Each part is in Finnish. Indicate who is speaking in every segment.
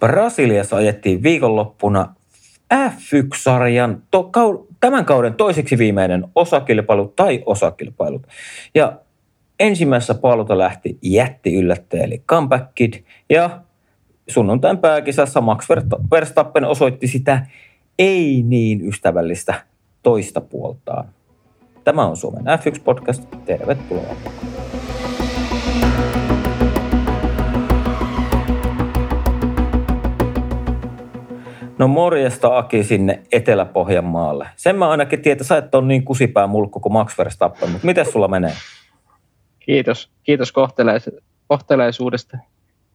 Speaker 1: Brasiliassa ajettiin viikonloppuna F1-sarjan to, kau, tämän kauden toiseksi viimeinen osakilpailu tai osakilpailut. Ja ensimmäisessä paalulta lähti jätti yllättäjä eli Comeback Kid ja sunnuntain pääkisassa Max Verstappen osoitti sitä ei niin ystävällistä toista puoltaan. Tämä on Suomen F1-podcast. Tervetuloa. No morjesta Aki sinne Etelä-Pohjanmaalle. Sen mä ainakin tiedän, että sä et ole niin kusipää mulkku kuin Max Verstappen, mutta miten sulla menee?
Speaker 2: Kiitos, kiitos kohteleis- kohteleisuudesta.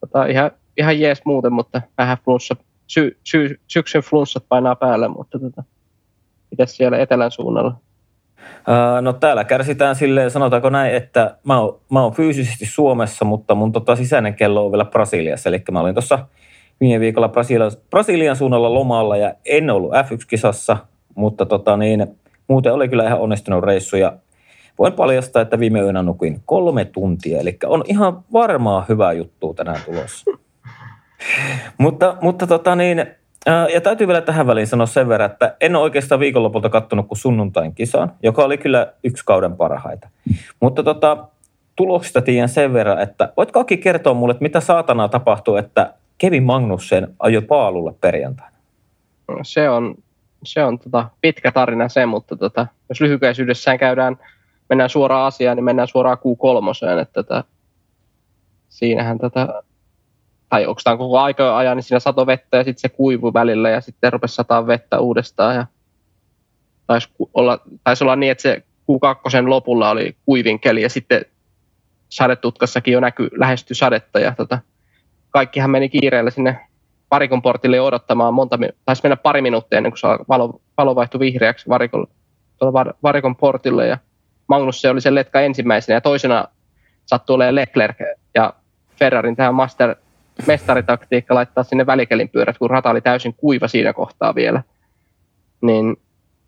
Speaker 2: Tota, ihan, ihan jees muuten, mutta vähän flunssa, sy, sy, syksyn flunssat painaa päälle, mutta tota, mitäs siellä etelän suunnalla?
Speaker 1: no täällä kärsitään silleen, sanotaanko näin, että mä oon, mä oon fyysisesti Suomessa, mutta mun tota sisäinen kello on vielä Brasiliassa. Eli mä olin tuossa viime viikolla Brasilian, Brasilian suunnalla lomalla ja en ollut F1-kisassa, mutta tota niin, muuten oli kyllä ihan onnistunut reissu ja voin paljastaa, että viime yönä nukuin kolme tuntia, eli on ihan varmaa hyvää juttua tänään tulossa. mutta, mutta tota niin, ja täytyy vielä tähän väliin sanoa sen verran, että en ole oikeastaan viikonlopulta kattonut kuin sunnuntain kisaan, joka oli kyllä yksi kauden parhaita. Mutta tota, tuloksista tiedän sen verran, että voitko Aki kertoa mulle, että mitä saatanaa tapahtuu, että Kevin Magnussen ajoi paalulle perjantaina?
Speaker 2: Se on, se on tota pitkä tarina se, mutta tota, jos lyhykäisyydessään käydään, mennään suoraan asiaan, niin mennään suoraan Q3. Että tota, siinähän tota, tai onko koko aika ajan, niin siinä sato vettä ja sitten se kuivu välillä ja sitten rupesi sataa vettä uudestaan. Ja taisi olla, taisi olla niin, että se Q2 lopulla oli kuivin keli ja sitten sadetutkassakin jo näkyi lähesty sadetta ja tota, kaikkihan meni kiireellä sinne varikon portille odottamaan monta, taisi mennä pari minuuttia ennen kuin valo, valo vaihtui vihreäksi varikon, varikon portille ja Magnus se oli se letka ensimmäisenä ja toisena sattui olemaan Leclerc ja Ferrarin tähän master, mestaritaktiikka laittaa sinne välikelin pyörät, kun rata oli täysin kuiva siinä kohtaa vielä. Niin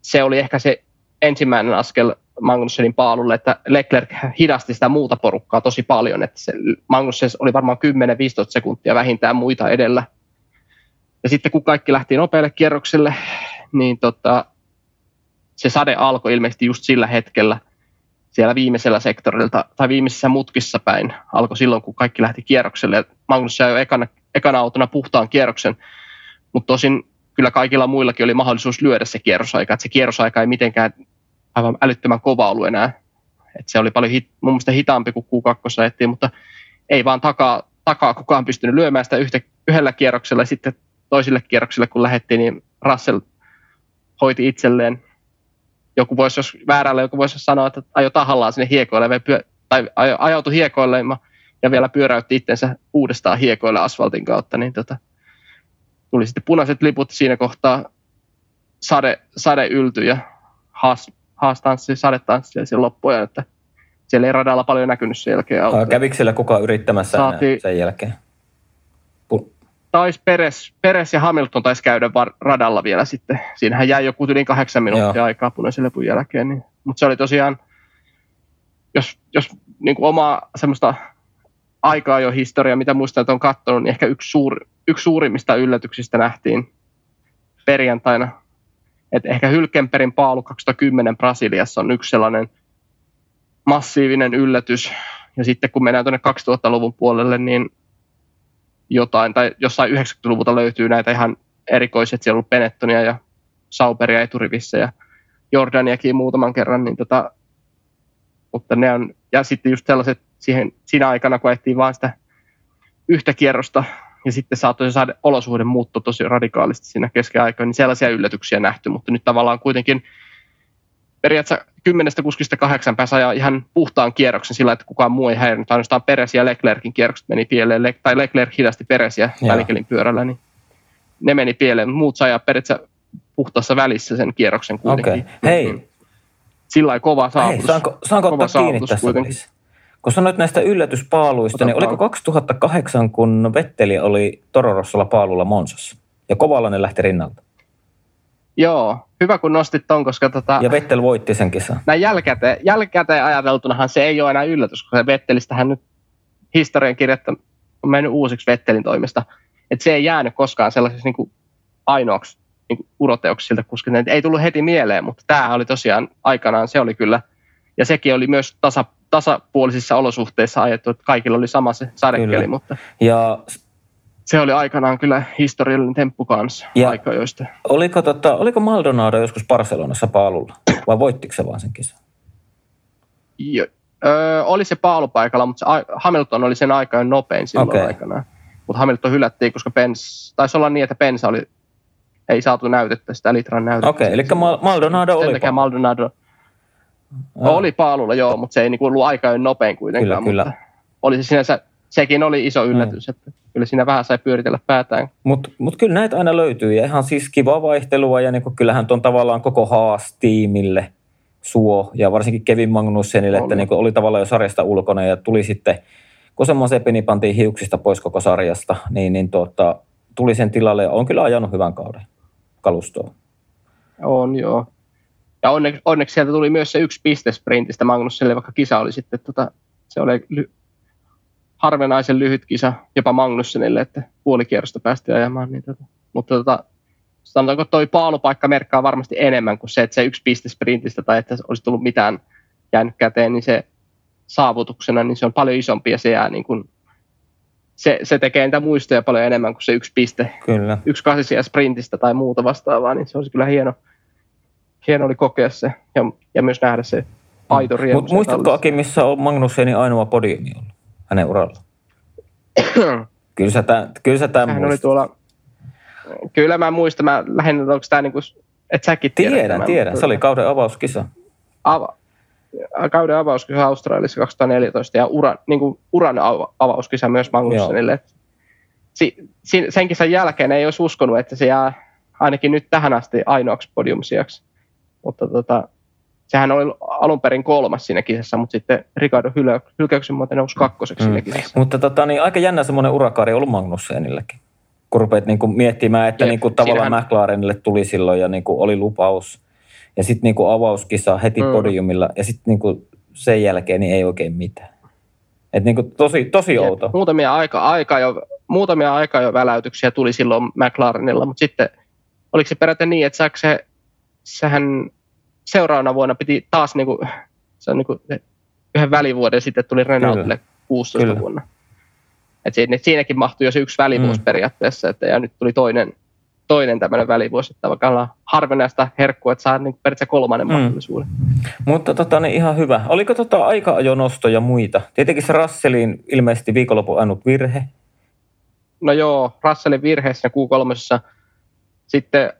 Speaker 2: se oli ehkä se ensimmäinen askel Magnussenin paalulle, että Leclerc hidasti sitä muuta porukkaa tosi paljon, että se Magnussen oli varmaan 10-15 sekuntia vähintään muita edellä. Ja sitten kun kaikki lähti nopealle kierrokselle, niin tota, se sade alkoi ilmeisesti just sillä hetkellä siellä viimeisellä sektorilta tai viimeisessä mutkissa päin. Alkoi silloin, kun kaikki lähti kierrokselle. Magnus jo ekana, ekana autona puhtaan kierroksen, mutta tosin kyllä kaikilla muillakin oli mahdollisuus lyödä se kierrosaika. Että se kierrosaika ei mitenkään aivan älyttömän kova ollut enää. Et se oli paljon hit, mun mielestä hitaampi kuin Q2 ajettiin, mutta ei vaan takaa, takaa kukaan pystynyt lyömään sitä yhtä, yhdellä kierroksella ja sitten toisille kierroksille kun lähdettiin, niin Russell hoiti itselleen. Joku voisi, jos väärällä joku voisi sanoa, että ajo tahallaan sinne hiekoille tai ajautui hiekoille ja vielä pyöräytti itsensä uudestaan hiekoille asfaltin kautta, niin tota, tuli sitten punaiset liput siinä kohtaa, sade, sade yltyi ja haas, haastanssi, sadetanssi ja loppuja, että siellä ei radalla paljon näkynyt sen jälkeen.
Speaker 1: Auto. Kävikö siellä kukaan yrittämässä Saati, sen jälkeen?
Speaker 2: Pu- taisi Peres, Peres ja Hamilton taisi käydä var- radalla vielä sitten. Siinähän jäi joku yli kahdeksan minuuttia Joo. aikaa punaisen lepun jälkeen. Niin. Mutta se oli tosiaan, jos, jos niin kuin omaa semmoista aikaa jo historiaa, mitä muistan, että on katsonut, niin ehkä yksi, suuri, yksi suurimmista yllätyksistä nähtiin perjantaina että ehkä Hylkenperin paalu 2010 Brasiliassa on yksi sellainen massiivinen yllätys. Ja sitten kun mennään tuonne 2000-luvun puolelle, niin jotain, tai jossain 90-luvulta löytyy näitä ihan erikoisia, että siellä on ollut Benettonia ja Sauberia eturivissä ja Jordaniakin muutaman kerran, niin tota, mutta ne on, ja sitten just sellaiset siihen, siinä aikana, kun ajettiin vain sitä yhtä kierrosta ja sitten saattoi saada olosuhde muuttua tosi radikaalisti siinä keskiaikaan, niin sellaisia yllätyksiä nähty, mutta nyt tavallaan kuitenkin periaatteessa kymmenestä kuskista kahdeksan päässä ajaa ihan puhtaan kierroksen sillä, että kukaan muu ei häirinyt. Ainoastaan Peres ja Leclerkin kierrokset meni pieleen, tai Leclerc hidasti Peresiä välikelin pyörällä, niin ne meni pieleen. Muut sai periaatteessa puhtaassa välissä sen kierroksen kuitenkin.
Speaker 1: Okay. Hei.
Speaker 2: Sillä kova saavutus.
Speaker 1: Hei, saanko, saanko kova ottaa kiinni tässä kuitenkin. Kun sanoit näistä yllätyspaaluista, Otetaan. niin oliko 2008, kun Vetteli oli Tororossolla paalulla Monsassa ja Kovalainen lähti rinnalta?
Speaker 2: Joo, hyvä kun nostit ton, koska tota,
Speaker 1: Ja Vettel voitti sen kisan.
Speaker 2: Näin jälkikäteen, jälkikäteen ajateltunahan se ei ole enää yllätys, koska Vettelistähän nyt historian kirjattu on mennyt uusiksi Vettelin toimesta. että se ei jäänyt koskaan sellaiseksi niin kuin ainoaksi niin kuin uroteoksi siltä kuskilta. Ei tullut heti mieleen, mutta tämä oli tosiaan aikanaan, se oli kyllä, ja sekin oli myös tasa, tasapuolisissa olosuhteissa ajettu, että kaikilla oli sama se sadekeli, kyllä. mutta
Speaker 1: ja
Speaker 2: se oli aikanaan kyllä historiallinen temppu kanssa ja aikajoista.
Speaker 1: Oliko, tota, oliko Maldonado joskus Barcelonassa paalulla vai voittiko se vaan sen kisan?
Speaker 2: Jo, öö, oli se paalupaikalla, mutta se, Hamilton oli sen aikaan nopein silloin okay. aikana. Mutta Hamilton hylättiin, koska Pens, taisi olla niin, että Pensa oli, ei saatu näytettä, sitä litran näytettä.
Speaker 1: Okei, okay, eli Maldonado oli
Speaker 2: Sen Maldonado oh. oli paalulla, joo, mutta se ei niinku ollut aika nopein kuitenkaan. Kyllä, mutta kyllä. Oli se sinänsä, sekin oli iso yllätys, mm. että kyllä siinä vähän sai pyöritellä päätään.
Speaker 1: Mutta mut kyllä näitä aina löytyy ja ihan siis kivaa vaihtelua ja niinku kyllähän tuon tavallaan koko Haas-tiimille suo ja varsinkin Kevin Magnussenille, että niinku oli tavallaan jo sarjasta ulkona ja tuli sitten, kun semmoisen Sepini pantiin hiuksista pois koko sarjasta, niin, niin tuota, tuli sen tilalle ja on kyllä ajanut hyvän kauden kalustoon.
Speaker 2: On joo. Ja onneksi, onneksi sieltä tuli myös se yksi piste sprintistä Magnusselle, vaikka kisa oli sitten, tota, se oli ly- harvinaisen lyhyt kisa jopa Magnussenille, että puoli kierrosta päästi ajamaan. Niin tota. Mutta tota, sanotaanko toi paalupaikka merkkaa varmasti enemmän kuin se, että se yksi piste sprintistä tai että olisi tullut mitään jäänyt käteen, niin se saavutuksena, niin se on paljon isompi ja se jää niin kuin, se, se tekee niitä muistoja paljon enemmän kuin se yksi piste.
Speaker 1: Kyllä.
Speaker 2: Yksi kasisia sprintistä tai muuta vastaavaa, niin se olisi kyllä hieno, hieno oli kokea se ja, ja myös nähdä se aito riemu.
Speaker 1: Mutta muistatko Aki, missä on Magnussenin ainoa podiumi ollut? hänen uralla? kyllä sä tämän, kyllä sä tämän
Speaker 2: Hän oli tuolla, kyllä mä muistan, mä lähinnä, onko tämä niin kuin, että säkin
Speaker 1: tiedät Tiedän, tämän, tiedän. Se oli kauden avauskisa.
Speaker 2: Ava, kauden avauskisa Australiassa 2014 ja uran, niin kuin uran avauskisa myös Magnussenille. Si, sen kisan jälkeen ei olisi uskonut, että se jää ainakin nyt tähän asti ainoaksi podiumsiaksi. Mutta tota, sehän oli alun perin kolmas siinä kisassa, mutta sitten Ricardo hylä, hylkäyksen muuten nousi kakkoseksi mm. siinä kisassa.
Speaker 1: Mutta tota, niin aika jännä semmoinen urakaari ollut Magnussenillekin. Kun rupeat niin kuin miettimään, että niin kuin tavallaan siinähän... McLarenille tuli silloin ja niin kuin oli lupaus. Ja sitten niin kuin avauskisa heti mm. podiumilla ja sitten niin kuin sen jälkeen niin ei oikein mitään. Et niin kuin tosi, tosi outo.
Speaker 2: Muutamia aika, aika jo, muutamia aika jo väläytyksiä tuli silloin McLarenilla, mutta sitten oliko se peräti niin, että saako se, sehän seuraavana vuonna piti taas niin kuin, se on niin kuin, yhden välivuoden sitten tuli Renaultille 16 Kyllä. vuonna. Et siinä, siinäkin mahtui jo se yksi välivuosi mm. periaatteessa, että, ja nyt tuli toinen, toinen tämmöinen välivuosi, että vaikka ollaan harvinaista herkkua, että saa niin periaatteessa kolmannen mm. mahdollisuuden.
Speaker 1: Mutta tota, niin ihan hyvä. Oliko tota aika-ajonosto ja muita? Tietenkin se Russellin ilmeisesti viikonlopun ainut virhe.
Speaker 2: No joo, Russellin virheessä Q3. Sitten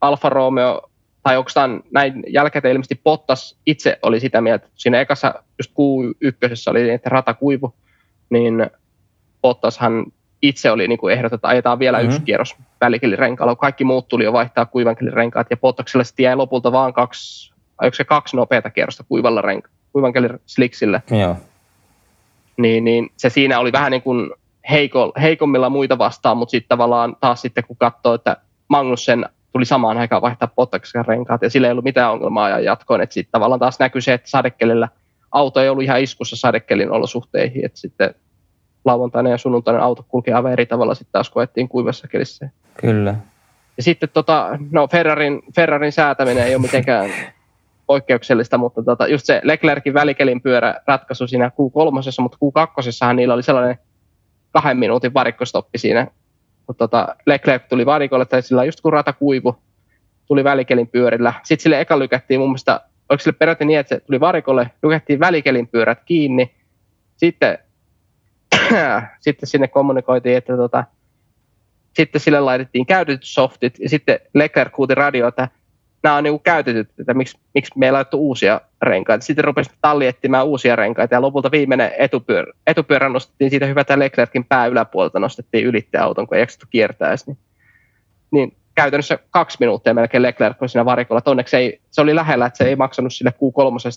Speaker 2: Alfa Romeo tai oikeastaan näin jälkeen ilmeisesti Pottas itse oli sitä mieltä, että siinä ekassa just Q1 oli niin, että rata kuivu, niin Pottashan itse oli niin kuin ehdot, että ajetaan vielä mm-hmm. yksi kierros välikelirenkaalla. Kaikki muut tuli jo vaihtaa kuivankelirenkaat ja Pottakselle sitten jäi lopulta vaan kaksi, onko se kaksi nopeata kierrosta kuivalla renka, kuivankelisliksille.
Speaker 1: Joo.
Speaker 2: Niin, niin, se siinä oli vähän niin kuin heiko, heikommilla muita vastaan, mutta sitten tavallaan taas sitten kun katsoo, että Magnussen tuli samaan aikaan vaihtaa Bottaksen renkaat ja sillä ei ollut mitään ongelmaa ja jatkoon. Että sitten tavallaan taas näkyy se, että sadekelillä auto ei ollut ihan iskussa sadekelin olosuhteihin, että sitten lauantaina ja sunnuntaina auto kulki aivan eri tavalla sitten taas koettiin kuivassa kelissä.
Speaker 1: Kyllä.
Speaker 2: Ja sitten tota, no Ferrarin, Ferrarin säätäminen ei ole mitenkään poikkeuksellista, mutta tota, just se Leclerkin välikelin pyörä ratkaisu siinä Q3, mutta Q2 niillä oli sellainen kahden minuutin varikkostoppi siinä kun tota Leclerc tuli varikolle, tai sillä just kun rata kuivu, tuli välikelin pyörillä. Sitten sille eka lykättiin mun mielestä, oliko sille peräti niin, että se tuli varikolle, lykättiin välikelin pyörät kiinni. Sitten, sitten sinne kommunikoitiin, että tota, sitten sille laitettiin käytetyt softit, ja sitten Leclerc huuti radio, että nämä on niin kuin käytetyt, että miksi, miksi meillä on uusia renkaita. Sitten rupesi talli etsimään uusia renkaita ja lopulta viimeinen etupyörä, etupyörä nostettiin siitä hyvä, että Leclerkin pää yläpuolelta nostettiin ylitte auton, kun ei jaksettu kiertää. Niin, niin käytännössä kaksi minuuttia melkein Leclerc oli siinä varikolla. Onneksi ei, se oli lähellä, että se ei maksanut sille Q3,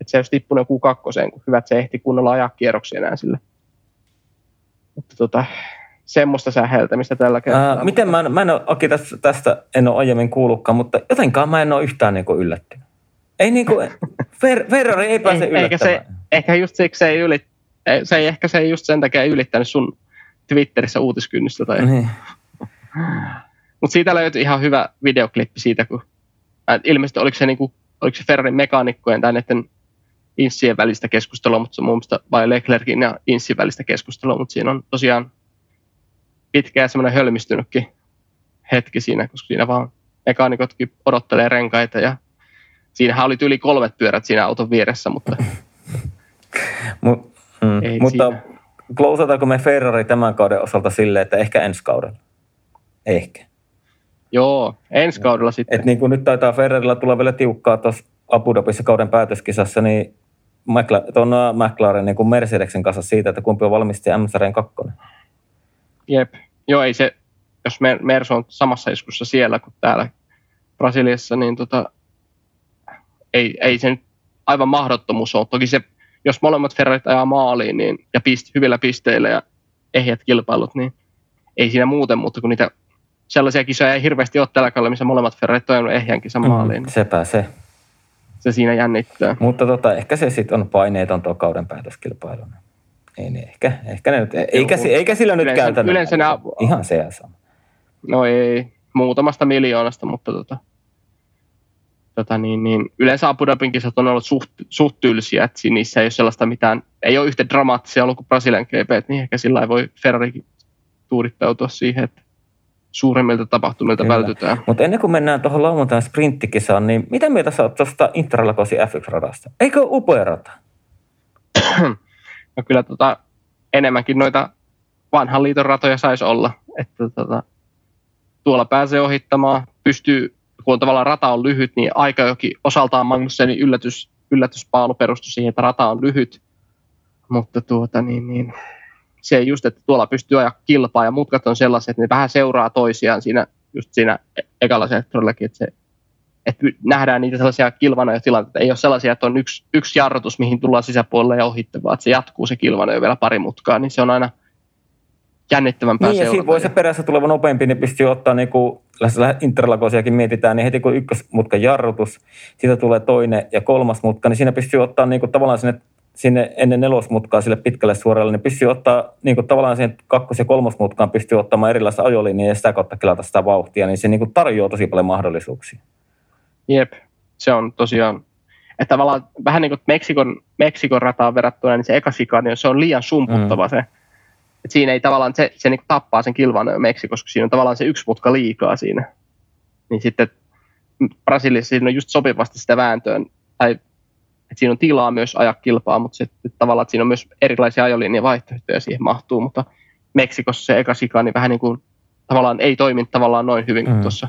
Speaker 2: että se olisi tippunut Q2, kun hyvä, että se ehti kunnolla ajaa kierroksia enää sille. Mutta tota, semmoista säheltämistä tällä kertaa. Ää,
Speaker 1: miten mä en, mä en ole, Aki, tästä, tästä en ole aiemmin kuullutkaan, mutta jotenkaan mä en ole yhtään niin yllättynyt. Ei niin kuin, Fer, Ferrari ei pääse yllättämään.
Speaker 2: Eikä se, ehkä just siksi se ei, ylit, se ei, ehkä se ei just sen takia ylittänyt sun Twitterissä uutiskynnystä. Tai... Niin. Mutta siitä löytyi ihan hyvä videoklippi siitä, kun äh, ilmeisesti oliko se, niinku, oliko se Ferrarin mekaanikkojen tai näiden inssien välistä keskustelua, mutta se on mun mielestä vai Leclerkin ja inssin välistä keskustelua, mutta siinä on tosiaan pitkä ja semmoinen hölmistynytkin hetki siinä, koska siinä vaan mekaanikotkin odottelee renkaita ja siinähän oli yli kolmet pyörät siinä auton vieressä, mutta
Speaker 1: Mut, mm, ei mutta klousataanko me Ferrari tämän kauden osalta silleen, että ehkä ensi kaudella? Ehkä.
Speaker 2: Joo, ensi kaudella sitten.
Speaker 1: Et niin kuin nyt taitaa Ferrarilla tulla vielä tiukkaa tuossa Abu Dhabissa kauden päätöskisassa, niin tuon McLaren niin kuin Mercedeksen kanssa siitä, että kumpi on valmistaja MSRn kakkonen.
Speaker 2: Jep. Joo, ei se, jos Mers on samassa iskussa siellä kuin täällä Brasiliassa, niin tota, ei, ei se nyt aivan mahdottomuus ole. Toki se, jos molemmat Ferrarit ajaa maaliin niin, ja pist, hyvillä pisteillä ja ehjät kilpailut, niin ei siinä muuten, mutta kun niitä sellaisia kisoja ei hirveästi ole tällä kaudella, missä molemmat Ferrarit on ehjän kisan mm, maaliin. Mm,
Speaker 1: sepä se.
Speaker 2: Se siinä jännittää.
Speaker 1: Mutta tota, ehkä se sitten on paineeton tuo kauden päätöskilpailu. Ei niin, ehkä, ehkä ne nyt, eikä, eikä sillä nyt käytä.
Speaker 2: Yleensä nämä,
Speaker 1: ihan se sama.
Speaker 2: No ei, muutamasta miljoonasta, mutta tota, tota niin, niin, yleensä Abu Dhabin kisat on ollut suht, suht tylsiä, että niissä ei ole sellaista mitään, ei ole yhtä dramaattisia ollut kuin Brasilian GP, niin ehkä sillä voi Ferrari tuurittautua siihen, että suuremmilta tapahtumilta Kyllä. vältytään.
Speaker 1: Mutta ennen kuin mennään tuohon lauantain sprinttikisaan, niin mitä mieltä sä oot tuosta Interlagosin F1-radasta? Eikö upea rata?
Speaker 2: no kyllä tota, enemmänkin noita vanhan liiton ratoja saisi olla. Että tota, tuolla pääsee ohittamaan, pystyy, kun tavallaan rata on lyhyt, niin aika jokin osaltaan Magnussenin yllätys, yllätyspaalu perustui siihen, että rata on lyhyt. Mutta tuota, niin, niin, se just, että tuolla pystyy ajaa kilpaa ja mutkat on sellaiset, että ne vähän seuraa toisiaan siinä, just siinä e- ekalla sektorillakin, että, se, että nähdään niitä sellaisia kilvanoja tilanteita. Ei ole sellaisia, että on yksi, yksi jarrutus, mihin tullaan sisäpuolelle ja ohitte, vaan että se jatkuu se kilvanoja vielä pari mutkaa, niin se on aina jännittävämpää
Speaker 1: Niin, ja siinä voi se perässä tuleva nopeampi, niin pystyy ottaa niin kuin, interlagosiakin mietitään, niin heti kun ykkösmutka jarrutus, siitä tulee toinen ja kolmas mutka, niin siinä pystyy ottaa niin kuin, tavallaan sinne sinne ennen nelosmutkaa sille pitkälle suoralle, niin pystyy ottaa niin kuin tavallaan siihen kakkos- ja kolmosmutkaan pystyy ottamaan erilaista ajolinjaa ja sitä kautta kelata sitä vauhtia, niin se niin kuin tarjoaa tosi paljon mahdollisuuksia.
Speaker 2: Jep, se on tosiaan, että tavallaan vähän niin kuin Meksikon, Meksikon rataan verrattuna, niin se eka niin se on liian sumputtava mm. se. että siinä ei tavallaan, se, se niin tappaa sen kilvan Meksikossa, koska siinä on tavallaan se yksi mutka liikaa siinä. Niin sitten Brasiliassa siinä on just sopivasti sitä vääntöön, tai että siinä on tilaa myös ajaa kilpaa, mutta se, että tavallaan että siinä on myös erilaisia ajolinjan vaihtoehtoja siihen mahtuu, mutta Meksikossa se eka sika niin vähän niin kuin tavallaan ei toimi tavallaan noin hyvin kuin mm. tuossa.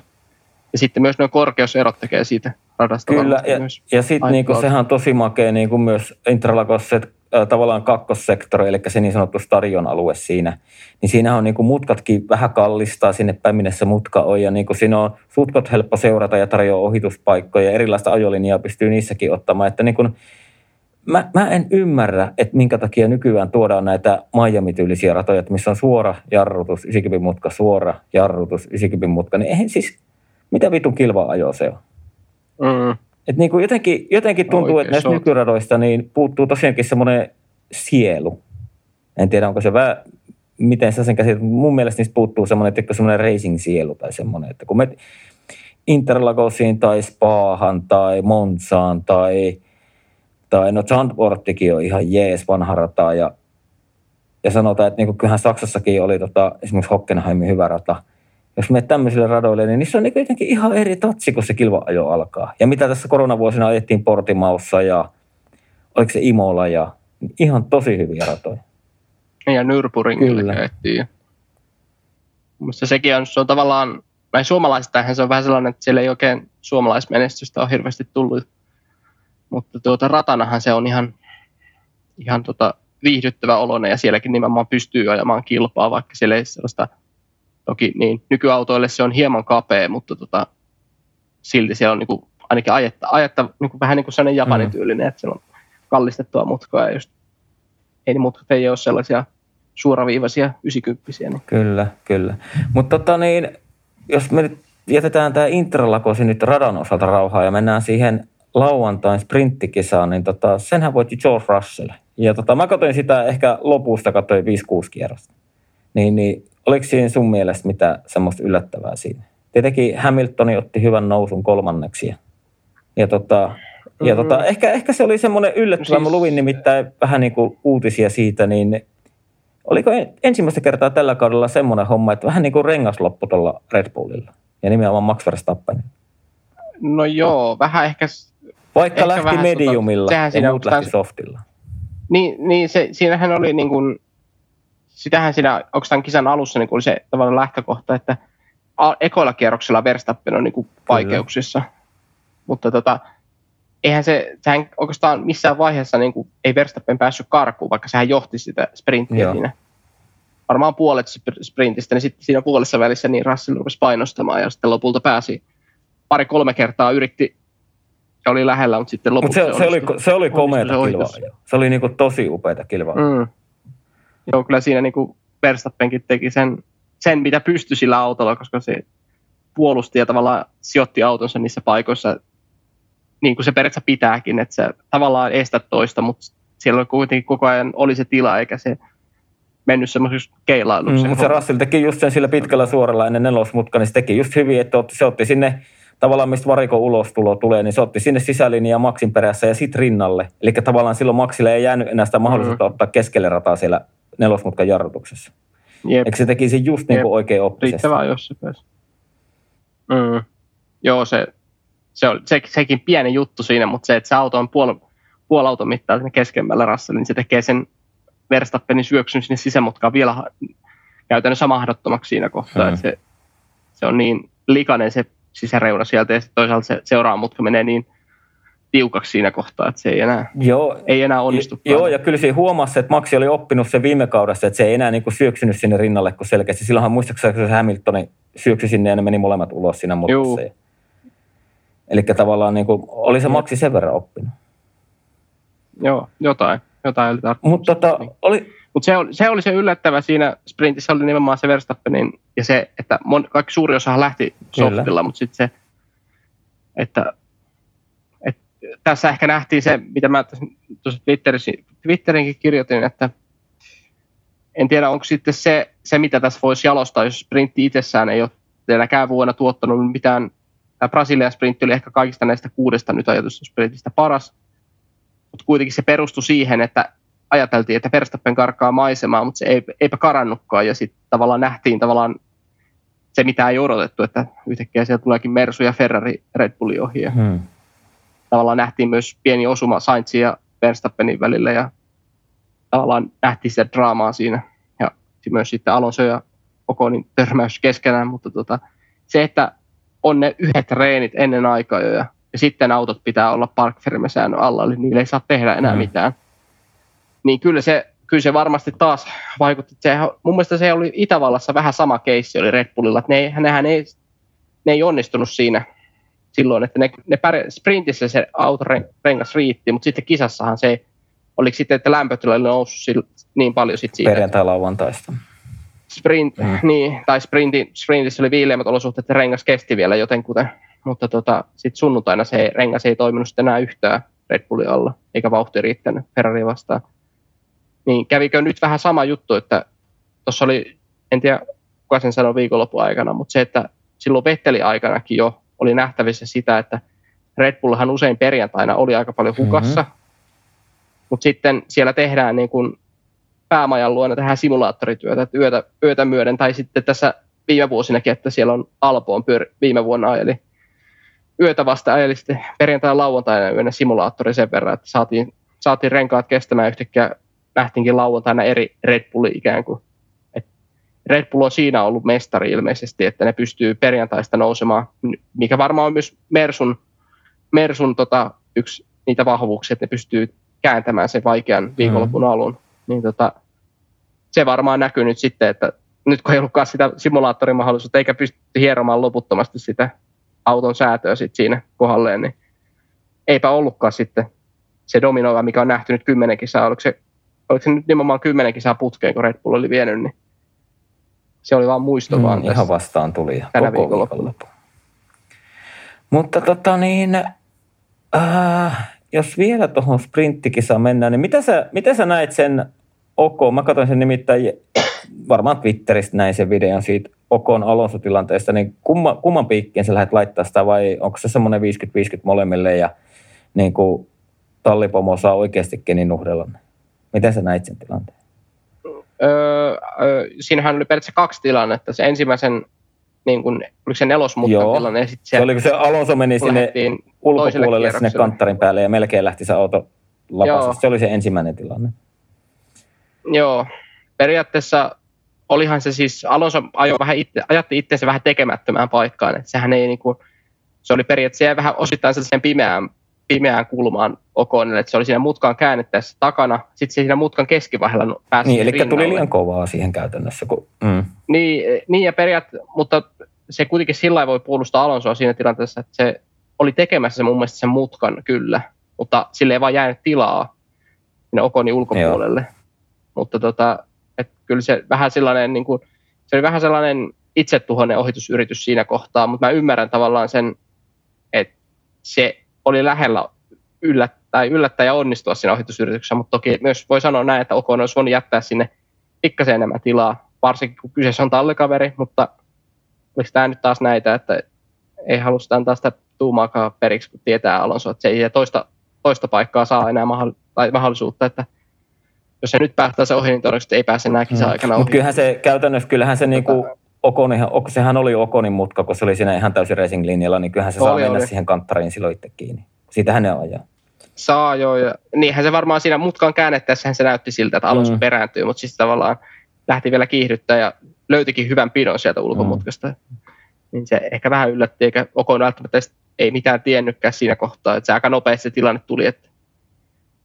Speaker 2: Ja sitten myös nuo korkeuserot tekee siitä radasta
Speaker 1: Kyllä, ja, myös ja sitten niinku, sehän on tosi makea niinku myös Intralagossa, että tavallaan kakkossektori, eli se niin sanottu stadion alue siinä, niin siinä on niin kuin mutkatkin vähän kallistaa sinne päin, minne se mutka on, ja niin kuin siinä on sutkot helppo seurata ja tarjoaa ohituspaikkoja, erilaista ajolinjaa pystyy niissäkin ottamaan, että niin kuin, mä, mä en ymmärrä, että minkä takia nykyään tuodaan näitä Miami-tyylisiä ratoja, että missä on suora jarrutus, 90 mutka, suora jarrutus, 90 mutka, niin eihän siis, mitä vitun kilva ajo se on? Mm. Et niin kuin jotenkin, jotenkin tuntuu, että näistä nykyradoista niin puuttuu tosiaankin semmoinen sielu. En tiedä, onko se vähän, miten sä sen käsit, mun mielestä niistä puuttuu semmoinen, että semmoinen racing-sielu tai semmoinen, että kun me Interlagosiin tai Spaahan tai Monsaan tai, tai no Zandvoorttikin on ihan jees vanha rata ja, ja sanotaan, että niin kuin kyllähän Saksassakin oli tota, esimerkiksi Hockenheimin hyvä rata – jos menet tämmöisille radoille, niin niissä on niin jotenkin ihan eri tatsi, kun se kilva-ajo alkaa. Ja mitä tässä koronavuosina ajettiin Portimaussa ja oliko se Imola ja ihan tosi hyviä ratoja.
Speaker 2: Ja Nürburgringillä käytiin. Mutta sekin on, se on tavallaan, näin suomalaisista se on vähän sellainen, että siellä ei oikein suomalaismenestystä ole hirveästi tullut. Mutta tuota, ratanahan se on ihan, ihan tota, viihdyttävä oloinen ja sielläkin nimenomaan pystyy ajamaan kilpaa, vaikka siellä ei sellaista – Toki niin, nykyautoille se on hieman kapea, mutta tota, silti se on niin kuin, ainakin ajetta, ajetta niin kuin, vähän niin kuin sellainen japanityylinen, mm. että se on kallistettua mutkaa ja just, ei ne mutkat ei ole sellaisia suoraviivaisia 90 niin.
Speaker 1: Kyllä, kyllä. Mutta tota niin, jos me nyt jätetään tämä Intralakosi nyt radan osalta rauhaa ja mennään siihen lauantain sprinttikisaan, niin tota, senhän voitti George Russell. Ja tota, mä katsoin sitä ehkä lopusta, katsoin 5-6 kierrosta. Niin, niin oliko siinä sun mielestä mitä semmoista yllättävää siinä? Tietenkin Hamiltoni otti hyvän nousun kolmanneksi. Ja, ja, tota, ja tota, mm. ehkä, ehkä se oli semmoinen yllättävä. Siis... Mä luin nimittäin vähän niin kuin uutisia siitä, niin oliko ensimmäistä kertaa tällä kaudella semmoinen homma, että vähän niin kuin rengas loppu tuolla Red Bullilla ja nimenomaan Max Verstappen?
Speaker 2: No joo, vähän ehkä...
Speaker 1: Vaikka ehkä lähti tota- mediumilla tota, ja muut lähti softilla.
Speaker 2: Niin, niin se, siinähän oli niin kuin, sitähän siinä oikeastaan kisan alussa niin oli se tavallaan lähtökohta, että ekoilla kierroksella Verstappen on niin kuin vaikeuksissa. Kyllä. Mutta tota, eihän se, sehän oikeastaan missään vaiheessa niin kuin, ei Verstappen päässyt karkuun, vaikka sehän johti sitä sprinttiä Joo. siinä. Varmaan puolet sprintistä, niin sitten siinä puolessa välissä niin Russell rupesi painostamaan ja sitten lopulta pääsi pari-kolme kertaa yritti ja oli lähellä, mutta sitten lopuksi
Speaker 1: Mut se, se, oli, se oli komeata kilvaa. Se oli niinku tosi upeata kilvaa. Mm.
Speaker 2: Joo, kyllä siinä niinku Verstappenkin teki sen, sen, mitä pystyi sillä autolla, koska se puolusti ja tavallaan sijoitti autonsa niissä paikoissa niin kuin se periaatteessa pitääkin, että se tavallaan estää toista, mutta siellä oli kuitenkin koko ajan oli se tila, eikä se mennyt semmoisiksi keilailuksi.
Speaker 1: Mm, se Russell teki just sen sillä pitkällä suoralla ennen nelosmutka, niin se teki just hyvin, että se otti sinne tavallaan mistä varikon ulostulo tulee, niin se otti sinne sisälinjaa Maxin perässä ja sitten rinnalle. Eli tavallaan silloin Maxille ei jäänyt enää sitä mahdollisuutta mm. ottaa keskelle rataa siellä nelosmutkan jarrutuksessa. Jep. Eikö se tekisi just niin kuin oikein oppisesti?
Speaker 2: Riittävää, jos se pääsi. Mm. Joo, se, se on se, sekin pieni juttu siinä, mutta se, että se auto on puoli, puoli auton mittaa sinne keskemmällä rassalla, niin se tekee sen Verstappenin syöksyn sinne sisämutkaan vielä käytännössä mahdottomaksi siinä kohtaa. Hmm. Se, se on niin likainen se sisäreuna sieltä ja toisaalta se seuraava mutka menee niin tiukaksi siinä kohtaa, että se ei enää, joo, ei enää onnistu.
Speaker 1: Joo, ja kyllä siinä huomasi, että Maxi oli oppinut sen viime kaudessa, että se ei enää niin kuin syöksynyt sinne rinnalle, kun selkeästi. Silloinhan muistaakseni se Hamiltoni syöksy sinne ja ne meni molemmat ulos siinä mutkassa. Eli tavallaan niin kuin, oli se Maxi sen verran oppinut.
Speaker 2: Joo, jotain. jotain oli
Speaker 1: Mutta tota, oli,
Speaker 2: Mut se, oli, se oli se yllättävä siinä sprintissä oli nimenomaan se Verstappenin ja se, että mon, kaikki suuri osa lähti softilla, mutta sitten se, että tässä ehkä nähtiin se, mitä mä tuossa Twitterinkin kirjoitin, että en tiedä, onko sitten se, se, mitä tässä voisi jalostaa, jos sprintti itsessään ei ole teilläkään vuonna tuottanut mitään. Tämä Brasilian sprintti oli ehkä kaikista näistä kuudesta nyt ajatusta sprintistä paras, mutta kuitenkin se perustui siihen, että ajateltiin, että Verstappen karkaa maisemaa, mutta se ei, eipä karannutkaan. Ja sitten tavallaan nähtiin tavallaan se, mitä ei odotettu, että yhtäkkiä siellä tuleekin Mersu ja Ferrari Red Bullin ohi. Hmm. Tavallaan nähtiin myös pieni osuma Sainzin ja Verstappenin välillä ja tavallaan nähtiin sitä draamaa siinä. Ja myös sitten Alonso ja Okonin törmäys keskenään, mutta tota, se, että on ne yhdet reenit ennen aikaa jo ja, ja sitten autot pitää olla park alla, eli niille ei saa tehdä enää hmm. mitään niin kyllä se, kyllä se varmasti taas vaikutti. Se, mun mielestä se oli Itävallassa vähän sama keissi oli Red Bullilla, että ne, nehän ei, ne ei onnistunut siinä silloin, että ne, ne pärjä, sprintissä se autorengas riitti, mutta sitten kisassahan se oliko sitten, että lämpötila oli noussut niin paljon sitten siitä.
Speaker 1: Perjantai-lauantaista.
Speaker 2: Sprint, mm. niin, tai sprinti, sprintissä oli viileämmät olosuhteet, että rengas kesti vielä jotenkuten, mutta tota, sitten sunnuntaina se rengas ei toiminut sitten enää yhtään Red Bullin alla, eikä vauhti riittänyt Ferrari vastaan. Niin kävikö nyt vähän sama juttu, että tuossa oli, en tiedä kuka sen sanoi viikonlopun aikana, mutta se, että silloin Vetteli aikanakin jo oli nähtävissä sitä, että Red Bullhan usein perjantaina oli aika paljon hukassa, mm-hmm. mutta sitten siellä tehdään niin kuin päämajan luona tehdään simulaattorityötä, että yötä, yötä myöden, tai sitten tässä viime vuosinakin, että siellä on Alpoon pyör, viime vuonna eli yötä vasta ajeli sitten perjantai lauantaina yönä simulaattori sen verran, että saatiin, saatiin renkaat kestämään yhtäkkiä nähtiinkin lauantaina eri Red Bulli ikään kuin. Red Bull on siinä ollut mestari ilmeisesti, että ne pystyy perjantaista nousemaan, mikä varmaan on myös Mersun, Mersun tota, yksi niitä vahvuuksia, että ne pystyy kääntämään sen vaikean viikonlopun mm. alun. Niin tota, se varmaan näkyy nyt sitten, että nyt kun ei ollutkaan sitä simulaattorimahdollisuutta eikä pysty hieromaan loputtomasti sitä auton säätöä sit siinä kohdalleen, niin eipä ollutkaan sitten se dominoiva, mikä on nähty nyt kymmenen kisaa, oliko se oliko se nyt nimenomaan kymmenen kisaa putkeen, kun Red Bull oli vienyt, niin se oli vaan muisto mm, vaan
Speaker 1: tässä. Ihan vastaan tuli tänä koko viikonloppu. Mutta tota niin, äh, jos vielä tuohon sprinttikisaan mennään, niin mitä sä, mitä sä näit sen OK? Mä katsoin sen nimittäin varmaan Twitteristä näin sen videon siitä Okon Alonso-tilanteesta, niin kumma, kumman piikkiin sä lähdet laittaa sitä vai onko se semmoinen 50-50 molemmille ja niin kuin tallipomo saa oikeasti kenin nuhdella? Miten sä näit sen tilanteen?
Speaker 2: Öö, öö, siinähän oli periaatteessa kaksi tilannetta. Se ensimmäisen, niin kuin, oliko se nelosmutka tilanne? Ja
Speaker 1: sit se, se oliko se Alonso meni sinne ulkopuolelle sinne kanttarin päälle ja melkein lähti se auto lapassa. Se oli se ensimmäinen tilanne.
Speaker 2: Joo, periaatteessa olihan se siis, Alonso ajo vähän itse, ajatti itseensä vähän tekemättömään paikkaan, että sehän ei niin kuin, se oli periaatteessa vähän osittain sellaiseen pimeään, pimeään kulmaan Okonille, että se oli siinä mutkaan käännettäessä takana, sitten siinä mutkan keskivaiheella
Speaker 1: pääsi Niin, eli rinnalle. tuli liian kovaa siihen käytännössä. Kun,
Speaker 2: mm. niin, niin, ja periaatteessa, mutta se kuitenkin sillä voi puolustaa Alonsoa siinä tilanteessa, että se oli tekemässä se mun mielestä sen mutkan kyllä, mutta sille ei vaan jäänyt tilaa sinne Okonin ulkopuolelle. Joo. Mutta tota, et kyllä se vähän sellainen, niin kuin, se oli vähän sellainen itsetuhoinen ohitusyritys siinä kohtaa, mutta mä ymmärrän tavallaan sen, että se oli lähellä yllättää, yllättää ja onnistua siinä ohitusyrityksessä, mutta toki myös voi sanoa näin, että Okon olisi voinut jättää sinne pikkasen enemmän tilaa, varsinkin kun kyseessä on tallikaveri, mutta oliko tämä nyt taas näitä, että ei halusta antaa sitä tuumaakaan periksi, kun tietää Alonso, että se ei toista, toista paikkaa saa enää mahdollisuutta, että jos se nyt päättää se ohi, niin todennäköisesti ei pääse enää kisa-aikana
Speaker 1: mm. ohi. Mutta kyllähän se käytännössä, kyllähän se niinku Okoni, sehän oli Okonin mutka, kun se oli siinä ihan täysin racing-linjalla, niin kyllähän se oli, saa mennä oli. siihen kanttariin silloin itse kiinni. Siitähän ne ajaa.
Speaker 2: Saa joo, ja niinhän se varmaan siinä mutkan käännettäessähän se näytti siltä, että Alonso mm. perääntyy, mutta siis tavallaan lähti vielä kiihdyttää ja löytikin hyvän pidon sieltä ulkomutkasta. Mm. Niin se ehkä vähän yllätti, eikä Okon välttämättä ei mitään tiennytkään siinä kohtaa, että se aika nopeasti se tilanne tuli, että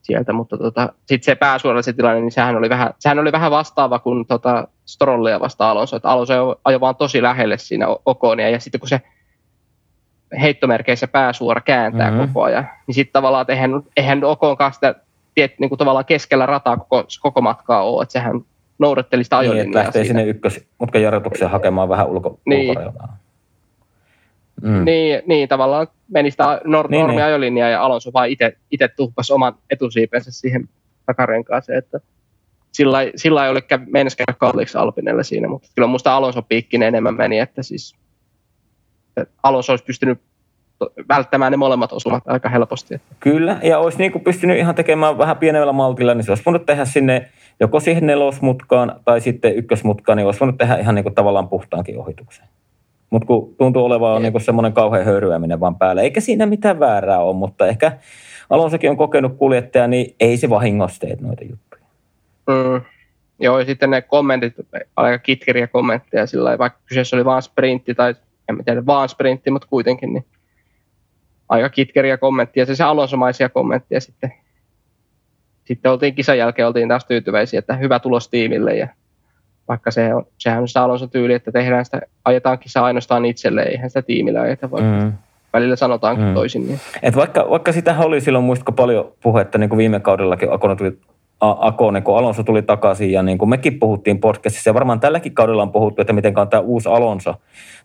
Speaker 2: sieltä, mutta tota, sitten se pääsuorallisen tilanne, niin sehän oli vähän, sehän oli vähän vastaava kuin tota Strollia vasta Alonso, että Alonso ajoi vaan tosi lähelle siinä Okonia, ja sitten kun se heittomerkeissä pääsuora kääntää mm-hmm. koko ajan, niin sitten tavallaan, että eihän, eihän Okonkaan sitä tiet, niin kuin tavallaan keskellä rataa koko, koko matkaa ole, että sehän noudatteli sitä ajolinjaa. Niin,
Speaker 1: lähtee sinne ykkösmutkan jarrutukseen hakemaan vähän ulko, niin. ulkoreunaa.
Speaker 2: Mm. Niin, niin, tavallaan meni sitä nor- niin, normiajolinjaa niin. ja Alonso vaan itse tuhpas oman etusiipensä siihen takarenkaaseen, että sillä, sillä ei ole mennessä käydä kalliiksi Alpinelle siinä, mutta kyllä minusta Alonso piikkinen enemmän meni, että siis että Alonso olisi pystynyt välttämään ne molemmat osumat aika helposti.
Speaker 1: Kyllä, ja olisi niin kuin pystynyt ihan tekemään vähän pienellä maltilla, niin se olisi voinut tehdä sinne joko siihen nelosmutkaan tai sitten ykkösmutkaan, niin olisi voinut tehdä ihan niin kuin tavallaan puhtaankin ohituksen. Mutta kun tuntuu olevan niin semmoinen kauhean höyryäminen vaan päälle, eikä siinä mitään väärää ole, mutta ehkä Alonsokin on kokenut kuljettaja, niin ei se vahingossa tee noita juttuja.
Speaker 2: Mm. Joo, ja sitten ne kommentit, aika kitkeriä kommentteja sillä vaikka kyseessä oli vaan sprintti tai en tiedä vaan sprintti, mutta kuitenkin, niin aika kitkeriä kommenttia, se, se alonsomaisia kommentteja sitten. Sitten oltiin kisan jälkeen, oltiin taas tyytyväisiä, että hyvä tulos tiimille ja vaikka se on, sehän on sitä Alonson tyyli, että tehdään sitä, ajetaan kisa ainoastaan itselle, eihän sitä tiimillä ajeta, vaikka mm. välillä sanotaankin mm. toisin. Niin.
Speaker 1: Et vaikka, vaikka sitähän oli silloin, muistatko paljon puhetta, niin kuin viime kaudellakin tuli, Akone, kun Alonso tuli takaisin, ja niin kuin mekin puhuttiin podcastissa, ja varmaan tälläkin kaudella on puhuttu, että miten on tämä uusi Alonso,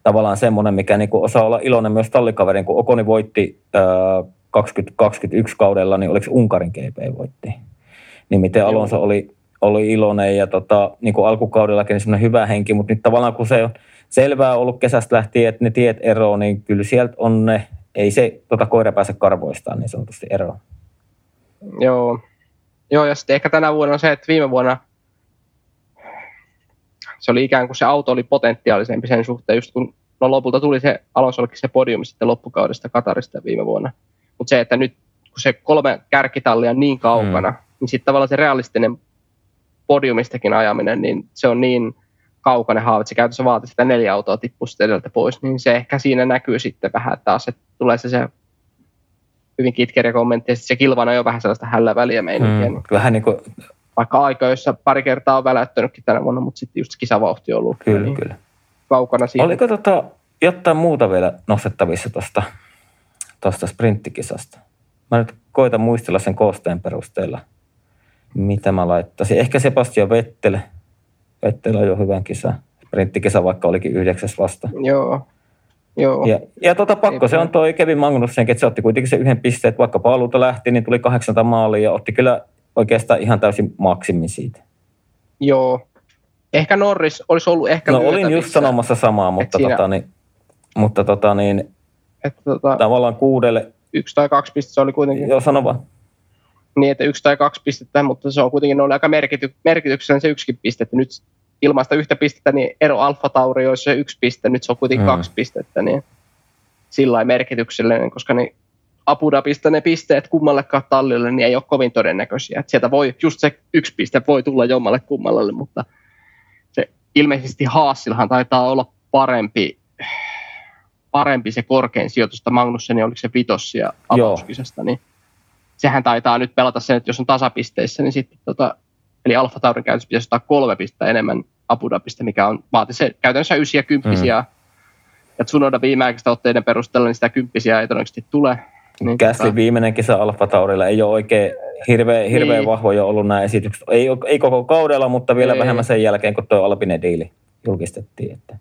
Speaker 1: tavallaan semmoinen, mikä niin kuin osaa olla iloinen myös tallikaverin, kun Okoni voitti äh, 2021 kaudella, niin oliko Unkarin GP voitti? Niin miten Alonso oli oli iloinen ja tota, niin kuin alkukaudellakin semmoinen hyvä henki, mutta nyt tavallaan kun se on selvää ollut kesästä lähtien, että ne tiet eroon, niin kyllä sieltä on ne, ei se tota, koira pääse karvoistaan niin sanotusti eroon.
Speaker 2: Joo. Joo, ja sitten ehkä tänä vuonna on se, että viime vuonna se oli ikään kuin se auto oli potentiaalisempi sen suhteen, just kun no lopulta tuli se, Alonso olikin se podiumi sitten loppukaudesta Katarista viime vuonna. Mutta se, että nyt kun se kolme kärkitallia on niin kaukana, mm. niin sitten tavallaan se realistinen podiumistakin ajaminen, niin se on niin kaukainen haava, että se käytössä vaatii sitä neljä autoa tippua edeltä pois, niin se ehkä siinä näkyy sitten vähän taas, että tulee se, se hyvin kitkeriä kommentti, ja se kilvana on jo vähän sellaista hällä väliä meininkiä. Mm,
Speaker 1: vähän niin kuin...
Speaker 2: Vaikka aika, jossa pari kertaa on väläyttänytkin tänä vuonna, mutta sitten just kisavauhti on ollut
Speaker 1: kyllä, niin kyllä.
Speaker 2: kaukana siitä.
Speaker 1: Oliko tota, jotain muuta vielä nostettavissa tuosta tosta sprinttikisasta? Mä nyt koitan muistella sen koosteen perusteella – mitä mä laittaisin. Ehkä Sebastian Vettel. Vettel on jo hyvän kisa. Sprinttikisa vaikka olikin yhdeksäs vasta.
Speaker 2: Joo. Joo.
Speaker 1: Ja, ja tota pakko, se on toi Kevin Magnussenkin, että se otti kuitenkin se yhden pisteen, että vaikka paluuta lähti, niin tuli kahdeksanta maalia ja otti kyllä oikeastaan ihan täysin maksimin siitä.
Speaker 2: Joo. ehkä Norris olisi ollut ehkä
Speaker 1: No olin just sanomassa samaa, mutta,
Speaker 2: siinä-
Speaker 1: tota, niin, mutta tota, niin,
Speaker 2: Että tota,
Speaker 1: tavallaan kuudelle,
Speaker 2: yksi tai kaksi pistettä se oli kuitenkin
Speaker 1: joo sano vaan.
Speaker 2: niin, että yksi tai kaksi pistettä, mutta se on kuitenkin oli aika merkity, merkityksellinen se yksikin piste. Että nyt ilman sitä yhtä pistettä, niin ero Alfa Tauri olisi se yksi piste, nyt se on kuitenkin
Speaker 1: Mm.
Speaker 2: kaksi pistettä, niin sillä merkityksellinen, koska niin Abu Dhabista ne pisteet kummallekaan tallille niin ei ole kovin todennäköisiä. Että sieltä voi, just se yksi piste voi tulla jommalle kummalle, mutta se ilmeisesti Haasillahan taitaa olla parempi, parempi se korkein sijoitus, että Magnussen, oliko se
Speaker 1: Joo.
Speaker 2: avauskisasta, niin sehän taitaa nyt pelata sen, että jos on tasapisteissä, niin sitten tota, eli Alfa Taurin käytössä pitäisi ottaa kolme pistettä enemmän Abu Dhabista, mikä on vaati se käytännössä ysiä kymppisiä. Mm. Ja Tsunoda viimeaikaista otteiden perusteella, niin sitä kymppisiä ei todennäköisesti tule. Niin,
Speaker 1: Gasly viimeinen kisa Alfa Taurilla ei ole oikein hirveän, hirveän
Speaker 2: Niin.
Speaker 1: vahvoja ollut nämä esitykset. Ei, ei koko kaudella, mutta vielä
Speaker 2: Ei.
Speaker 1: vähemmän sen jälkeen, kun tuo Alpine diili julkistettiin. Että.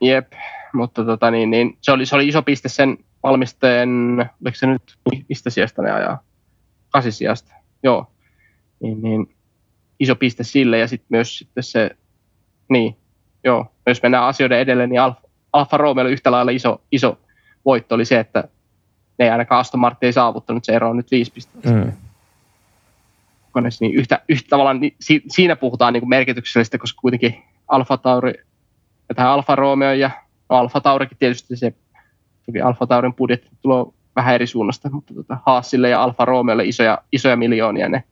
Speaker 2: Jep, mutta tota, niin, niin, se, oli, se oli iso piste sen valmistajan, oliko se nyt, mistä sijasta ne ajaa? Kasisijasta, joo. Niin, niin, iso piste sille ja sitten myös sitten se, niin, joo, jos mennään asioiden edelle, niin Alfa, Alfa Romeo yhtä lailla iso, iso voitto oli se, että ne ei ainakaan Aston Martin ei saavuttanut, se ero on nyt viisi pistettä.
Speaker 1: Mm.
Speaker 2: koneessa, niin yhtä, yhtä tavallaan, niin si, siinä puhutaan niin kuin merkityksellisestä, koska kuitenkin Alfa Tauri, ja tähän Alfa Romeo ja no Alfa Taurikin tietysti se, toki Alfa Taurin budjetti tulee vähän eri suunnasta, mutta tota, Haasille ja Alfa Romeolle isoja, isoja miljoonia ne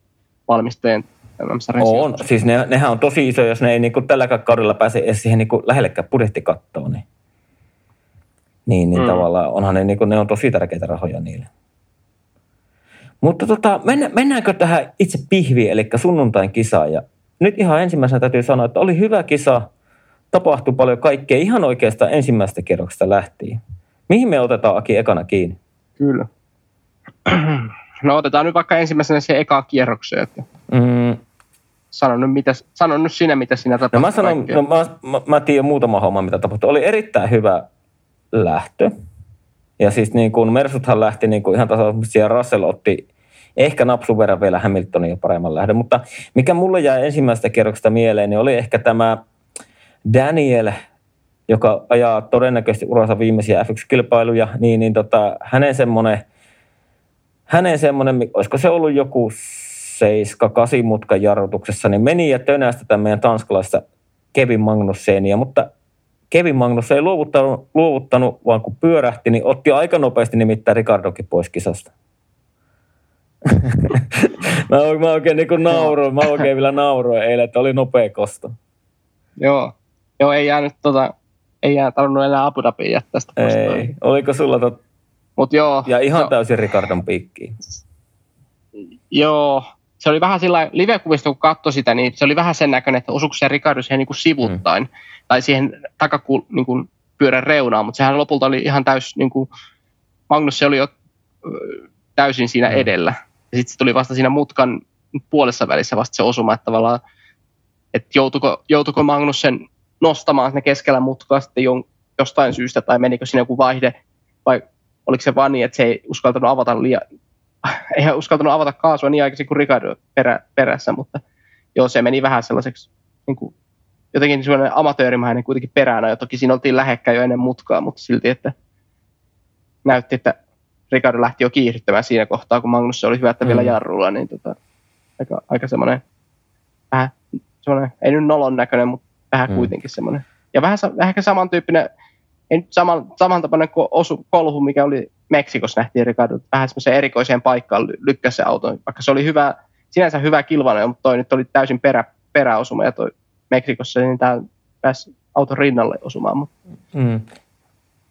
Speaker 2: valmistajien MM-sarjan
Speaker 1: On,
Speaker 2: sijoitukset.
Speaker 1: siis ne, nehän on tosi isoja, jos ne ei niinku tälläkään kaudella pääse edes siihen niinku lähellekään budjettikattoon. Niin, niin, niin mm. Tavallaan onhan ne, niinku, ne on tosi tärkeitä rahoja niille. Mutta tota, mennä, mennäänkö tähän itse pihviin, eli sunnuntain kisaan. Ja nyt ihan ensimmäisenä täytyy sanoa, että oli hyvä kisa, tapahtui paljon kaikkea, ihan oikeastaan ensimmäisestä kierroksesta lähtien. Mihin me otetaan Aki ekana kiinni?
Speaker 2: Kyllä. No otetaan nyt vaikka ensimmäisenä se eka kierrokseen, että
Speaker 1: Mm,
Speaker 2: sano nyt, mitä, sano nyt sinä, mitä sinä
Speaker 1: No
Speaker 2: tapahtui.
Speaker 1: mä sanon,
Speaker 2: kaikkea.
Speaker 1: no mä, mä, mä tiedän muutama homma, mitä tapahtui. Oli erittäin hyvä lähtö. Ja siis niin kuin Mersuthan lähti niin kuin ihan tasaisesti ja Russell otti ehkä napsun verran vielä Hamiltonin jo paremman lähdön. Mutta mikä mulle jäi ensimmäisestä kierroksesta mieleen, niin oli ehkä tämä Daniel, joka ajaa todennäköisesti uransa viimeisiä F1-kilpailuja, niin, niin tota, hänen semmoinen, hänen semmoinen, olisiko se ollut joku 7-8 mutkan jarrutuksessa, niin meni ja tönästi tämän meidän tanskalaista Kevin Magnussenia, mutta Kevin Magnus ei luovuttanut, luovuttanut, vaan kun pyörähti, niin otti aika nopeasti nimittäin Ricardokin pois kisasta. mä, mä oikein niin nauroin, mä oikein vielä nauroin eilen, että oli nopea kosto.
Speaker 2: Joo. Joo, ei jäänyt tota, ei jää tarvinnut enää Abu Dhabiin jättää sitä.
Speaker 1: Ei. Oliko sulla tot...
Speaker 2: Mut joo.
Speaker 1: Ja ihan
Speaker 2: no,
Speaker 1: täysin Ricardon piikkiin.
Speaker 2: Joo. Se oli vähän sillä live-kuvista, kun katsoi sitä, niin se oli vähän sen näköinen, että osuuko se Ricardo siihen niin kuin sivuttain. Mm. Tai siihen takakuul, niin kuin pyörän reunaan, mutta sehän lopulta oli ihan täys, niin kuin, Magnus se oli jo täysin siinä
Speaker 1: Mm.
Speaker 2: edellä. Ja sitten se tuli vasta siinä mutkan puolessa välissä vasta se osuma, että tavallaan, että joutuiko, joutuiko Magnus sen nostamaan sinne keskellä mutkaa sitten jon, jostain syystä, tai menikö siinä joku vaihde, vai oliko se vaan niin, että se ei uskaltanut avata liian, eihän uskaltanut avata kaasua niin aikaisin kuin Ricardo perä, perässä, mutta joo, se meni vähän sellaiseksi niin kuin, jotenkin sellainen amatöörimäinen kuitenkin perään ja toki siinä oltiin lähekkäin jo ennen mutkaa, mutta silti, että näytti, että Ricardo lähti jo kiihdyttämään siinä kohtaa, kun Magnus oli hyvä, että vielä
Speaker 1: Mm.
Speaker 2: jarrulla, niin tota, aika, aika semmoinen, vähän semmoinen, ei nyt nolon näköinen, mutta vähän
Speaker 1: Mm.
Speaker 2: kuitenkin semmoinen. Ja vähän, vähän ehkä samantyyppinen, ei nyt saman, samantapainen kuin osu, kolhu, mikä oli Meksikossa nähtiin Ricardo, vähän semmoiseen erikoiseen paikkaan ly- lykkäsi se auto, vaikka se oli hyvä, sinänsä hyvä kilvainen, mutta toi nyt oli täysin perä, peräosuma ja toi Meksikossa, niin tämä pääsi auton rinnalle osumaan, mutta
Speaker 1: Mm.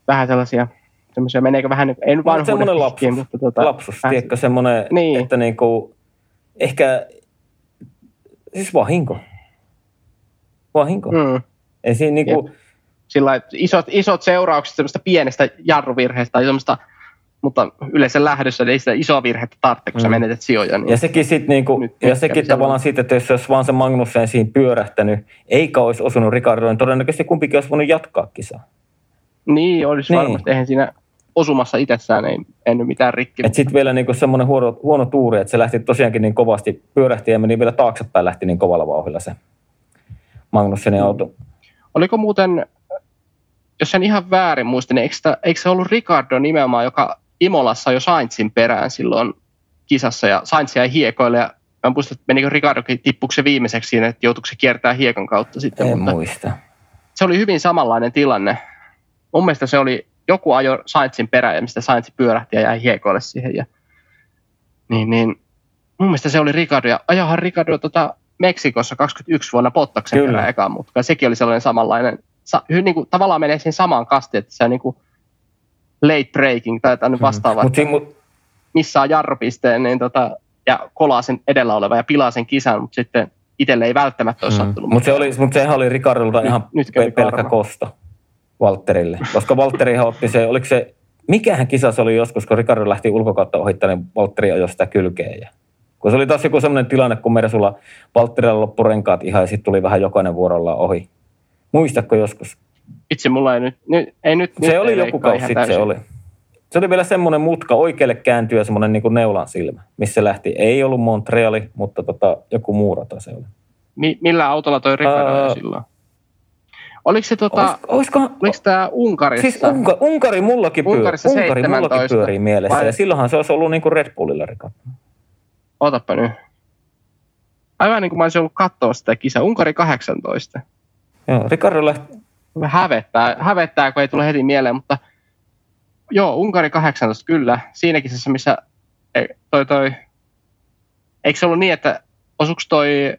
Speaker 2: vähän sellaisia, semmoisia, meneekö vähän, niin- ei nyt vanhuuden
Speaker 1: semmoinen lapsus.
Speaker 2: mutta tota,
Speaker 1: Lapsus,
Speaker 2: vähän-
Speaker 1: tiedätkö, semmoinen,
Speaker 2: Niin.
Speaker 1: että niinku, ehkä, siis vahinko. Vahinko. Mm. Ei siinä niinku,
Speaker 2: sillä isot, isot seuraukset semmoista pienestä jarruvirheestä tai semmoista, mutta yleensä lähdössä ei sitä isoa virhettä tarvitse, kun mm. sä
Speaker 1: Mm.
Speaker 2: menetät sijoja. Niin
Speaker 1: Ja sekin, sit niinku,
Speaker 2: Nyt-
Speaker 1: ja sekin tavallaan siitä, että jos olisi vaan se Magnussen siinä pyörähtänyt, eikä olisi osunut Ricardoon, niin todennäköisesti kumpikin olisi voinut jatkaa kisaa.
Speaker 2: niin, olisi
Speaker 1: Niin.
Speaker 2: varmasti. Eihän siinä osumassa itsessään ei, ei nyt mitään rikki.
Speaker 1: Et sitten vielä niinku semmoinen huono, huono tuuri, että se lähti tosiaankin niin kovasti pyörähti ja meni vielä taaksepäin, lähti niin kovalla vauhdilla se Magnussenin auto.
Speaker 2: Oliko muuten, jos en ihan väärin muista, niin eikö, sitä, eikö se ollut Ricardo nimenomaan, joka Imolassa jo Sainzin perään silloin kisassa ja Sainz jäi hiekoille ja mä muistan, että menikö Ricardokin tippuuko se viimeiseksi siinä, että joutuiko se kiertää hiekan kautta sitten.
Speaker 1: En
Speaker 2: mutta
Speaker 1: muista.
Speaker 2: se oli hyvin samanlainen tilanne. Mun mielestä se oli, joku ajo Sainzin perään ja mistä Sainz pyörähti ja jäi hiekoille siihen. Ja, niin, niin, mun mielestä se oli Ricardo ja ajahan Ricardo tota Meksikossa 21 vuonna Pottaksen
Speaker 1: Kyllä.
Speaker 2: perään ekaan mutka. Sekin oli sellainen samanlainen, sa, niin kuin, tavallaan menee siihen samaan kastiin, että se on niin kuin late breaking tai jotain vastaavaa,
Speaker 1: Mutta
Speaker 2: että
Speaker 1: mut,
Speaker 2: missaa jarrupisteen niin tota, ja kolaa sen edellä oleva ja pilaa sen kisan, mutta sitten itselle ei välttämättä ole sattunut.
Speaker 1: mut se oli, mut sehän oli Ricardolta
Speaker 2: Nyt-
Speaker 1: ihan
Speaker 2: nyt kävi
Speaker 1: pe- pelkkä
Speaker 2: karma.
Speaker 1: kosto Valtterille. Koska Valtterihan otti se, oliko se, mikähän kisa se oli joskus, kun Ricardo lähti ulkokautta ohittamaan, niin Valtteri ajoi sitä kylkeen. Ja, kun se oli taas joku sellainen tilanne, kun Mersulla Valtterilla loppu renkaat ihan ja sitten tuli vähän jokainen vuorollaan ohi. Muistatko joskus?
Speaker 2: Itse mulla ei nyt, nyt ei nyt nyt
Speaker 1: Se
Speaker 2: ei
Speaker 1: oli joku kausi sitten se oli. Se oli vielä semmoinen mutka oikealle kääntyä semmoinen niin kuin neulan silmä, missä se lähti. Ei ollut Montreali, mutta tota, joku muu rata se oli.
Speaker 2: Mi- millä autolla toi Ricardo uh, silloin? Oliko se tota,
Speaker 1: Olis, olisiko,
Speaker 2: oliko tämä Unkarissa?
Speaker 1: siis Unka, Unkari mullakin, pyöri,
Speaker 2: Unkarissa
Speaker 1: Unkari mullakin
Speaker 2: 17.
Speaker 1: pyörii mielessä.
Speaker 2: Vai-
Speaker 1: Ja silloinhan se olisi ollut niin kuin Red Bullilla Ricardo.
Speaker 2: Otapa nyt. Aivan niin kuin mä olisin ollut katsoa sitä kisaa. Unkari 18.
Speaker 1: Joo, Ricardo lähti,
Speaker 2: hävettää, hävettää, kun ei tule heti mieleen, mutta joo, Unkari 18, kyllä. Siinä kisassa, missä ei, toi, toi, eikö se ollut niin, että osuuko toi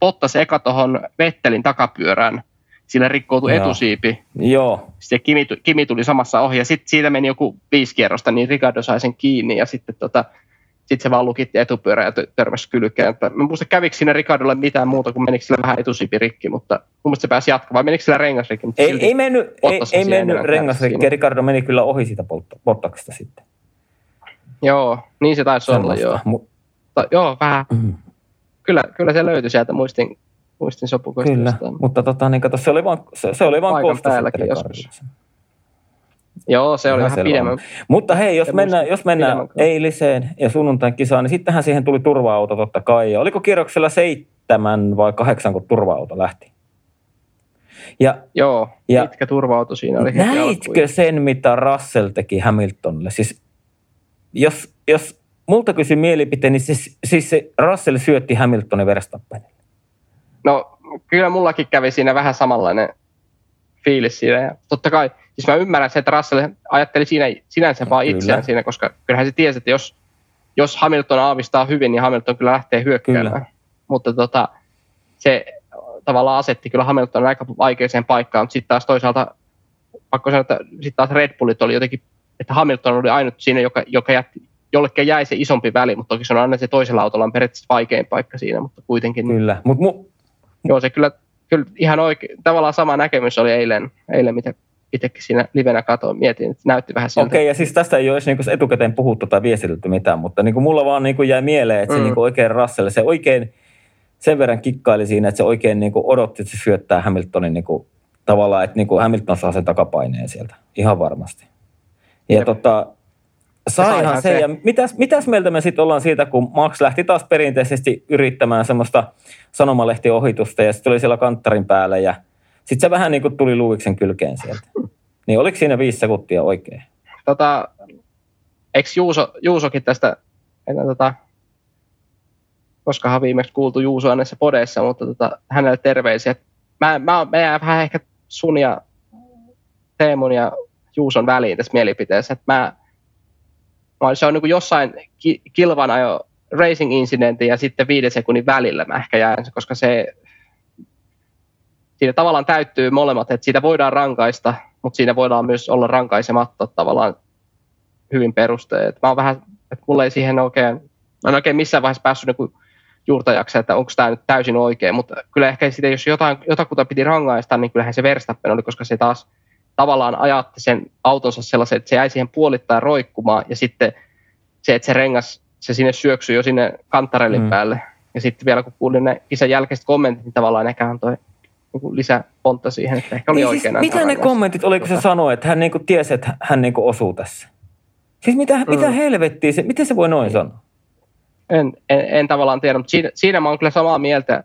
Speaker 2: Bottas eka tuohon Vettelin takapyörään, sillä rikkoutui
Speaker 1: Joo.
Speaker 2: etusiipi,
Speaker 1: joo,
Speaker 2: sitten Kimi, Kimi tuli samassa ohi ja sitten siitä meni joku viisi kierrosta, niin Ricardo sai sen kiinni ja sitten tota, sit se vaan lukitti etupyörä ja tö- törmäsi kylkeen. Mä en muista kävikö siinä Ricardolle mitään muuta kuin menikö sillä vähän etusiipi rikki, mutta mun mielestä se pääsi jatkamaan. Menikö sillä rengas rikki? Mutta
Speaker 1: ei, ei mennyt, ei, ei mennyt rengasrikki. Ricardo meni kyllä ohi siitä Bott- Bottaksesta sitten.
Speaker 2: Joo, niin se taisi olla joo.
Speaker 1: Mu-
Speaker 2: Mutta, joo, vähän.
Speaker 1: Mm.
Speaker 2: Kyllä, kyllä se löytyi sieltä muistin, muistin sopukoista.
Speaker 1: Kyllä,
Speaker 2: jostain.
Speaker 1: mutta tota, niin kato, se oli vaan, se, se oli vaan sitten
Speaker 2: joskus. Joo, se oli vähän
Speaker 1: selvä
Speaker 2: pidemmän.
Speaker 1: Mutta hei, jos mennään, jos mennään eiliseen ja sunnuntain kisaan, niin sittenhän siihen tuli turva-auto totta kai. Ja oliko kierroksella seitsemän vai kahdeksan, kun turva-auto lähti? Ja
Speaker 2: Joo,
Speaker 1: Ja-
Speaker 2: pitkä turva siinä oli
Speaker 1: näitkö sen, mitä Russell teki Hamiltonille? Siis, jos, jos multa kysy mielipiteen, niin siis, siis se Russell syötti Hamiltonin Verstappenille.
Speaker 2: No kyllä mullakin kävi siinä vähän samanlainen fiilis siinä. Ja totta kai, siis mä ymmärrän se, että Russell ajatteli siinä sinänsä vaan
Speaker 1: Kyllä.
Speaker 2: itseään siinä, koska kyllähän se tiesi, että jos, jos Hamilton aavistaa hyvin, niin Hamilton kyllä lähtee hyökkäämään.
Speaker 1: Kyllä.
Speaker 2: Mutta tota, se tavallaan asetti kyllä Hamilton aika vaikeaseen paikkaan, mutta sitten taas toisaalta pakko sanoa, että sitten taas Red Bullit oli jotenkin, että Hamilton oli ainut siinä, joka, joka jätti, jollekin jäi se isompi väli, mutta toki se on aina se toisella autolla on periaatteessa vaikein paikka siinä, mutta kuitenkin
Speaker 1: Kyllä, mutta mu,
Speaker 2: Joo, se kyllä, kyllä ihan oikein, tavallaan sama näkemys oli eilen, eilen mitä itsekin siinä livenä katoin, mietin, että näytti vähän siltä.
Speaker 1: Okei, ja siis tästä ei ole edes niinku etukäteen puhuttu tai viestitelty mitään, mutta niinku mulla vaan niinku jäi mieleen, että se
Speaker 2: Mm.
Speaker 1: niinku oikein Russell, se oikein sen verran kikkaili siinä, että se oikein niinku odotti, että se syöttää Hamiltonin niinku, tavallaan, että niinku Hamilton saa sen takapaineen sieltä, ihan varmasti. Ja
Speaker 2: Jep.
Speaker 1: tota, saihan se,
Speaker 2: se.
Speaker 1: ja mitäs, mitäs mieltä me sitten ollaan siitä, kun Max lähti taas perinteisesti yrittämään semmoista sanomalehtiohitusta ja sitten oli siellä kanttarin päällä ja sitten se vähän niin kuin tuli Luiksen kylkeen sieltä. Niin oliko siinä viisi sekuntia oikein?
Speaker 2: Tota, eikö Juuso, Juusokin tästä, että tota, koskahan viimeksi kuultu Juusoa näissä podeissa, mutta tota, hänelle terveisiä. Mä, mä, mä jään vähän ehkä sun ja Teemun ja Juuson väliin tässä mielipiteessä. Että mä, mä, se on niin kuin jossain ki, kilvan ajo racing incidentin ja sitten viiden sekunnin välillä mä ehkä jään, koska se siinä tavallaan täyttyy molemmat, että siitä voidaan rankaista, mutta siinä voidaan myös olla rankaisematta tavallaan hyvin perusteet. Mä oon vähän, että mulla ei siihen oikein, mä en oikein missään vaiheessa päässyt niin juurtajaksi, että onko tämä nyt täysin oikein, mutta kyllä ehkä sitten, jos jotain, jotakuta piti rangaista, niin kyllähän se Verstappen oli, koska se taas tavallaan ajatti sen autonsa sellaisen, että se jäi siihen puolittain roikkumaan ja sitten se, että se rengas, se sinne syöksyi jo sinne kantarellin
Speaker 1: Mm.
Speaker 2: päälle. Ja sitten vielä kun kuulin ne isän jälkeiset kommentit, niin tavallaan ehkä antoi niin lisäpontta siihen, että ehkä oli
Speaker 1: Niin
Speaker 2: oikein
Speaker 1: siis, mitä ne kommentit oli, kun se sanoi, että hän niinku tiesi, että hän niinku osuu tässä? Siis mitä, mm. mitä helvettiä, se, miten se voi noin sanoa?
Speaker 2: En, en, en tavallaan tiedä, mutta siinä, siinä mä oon kyllä samaa mieltä,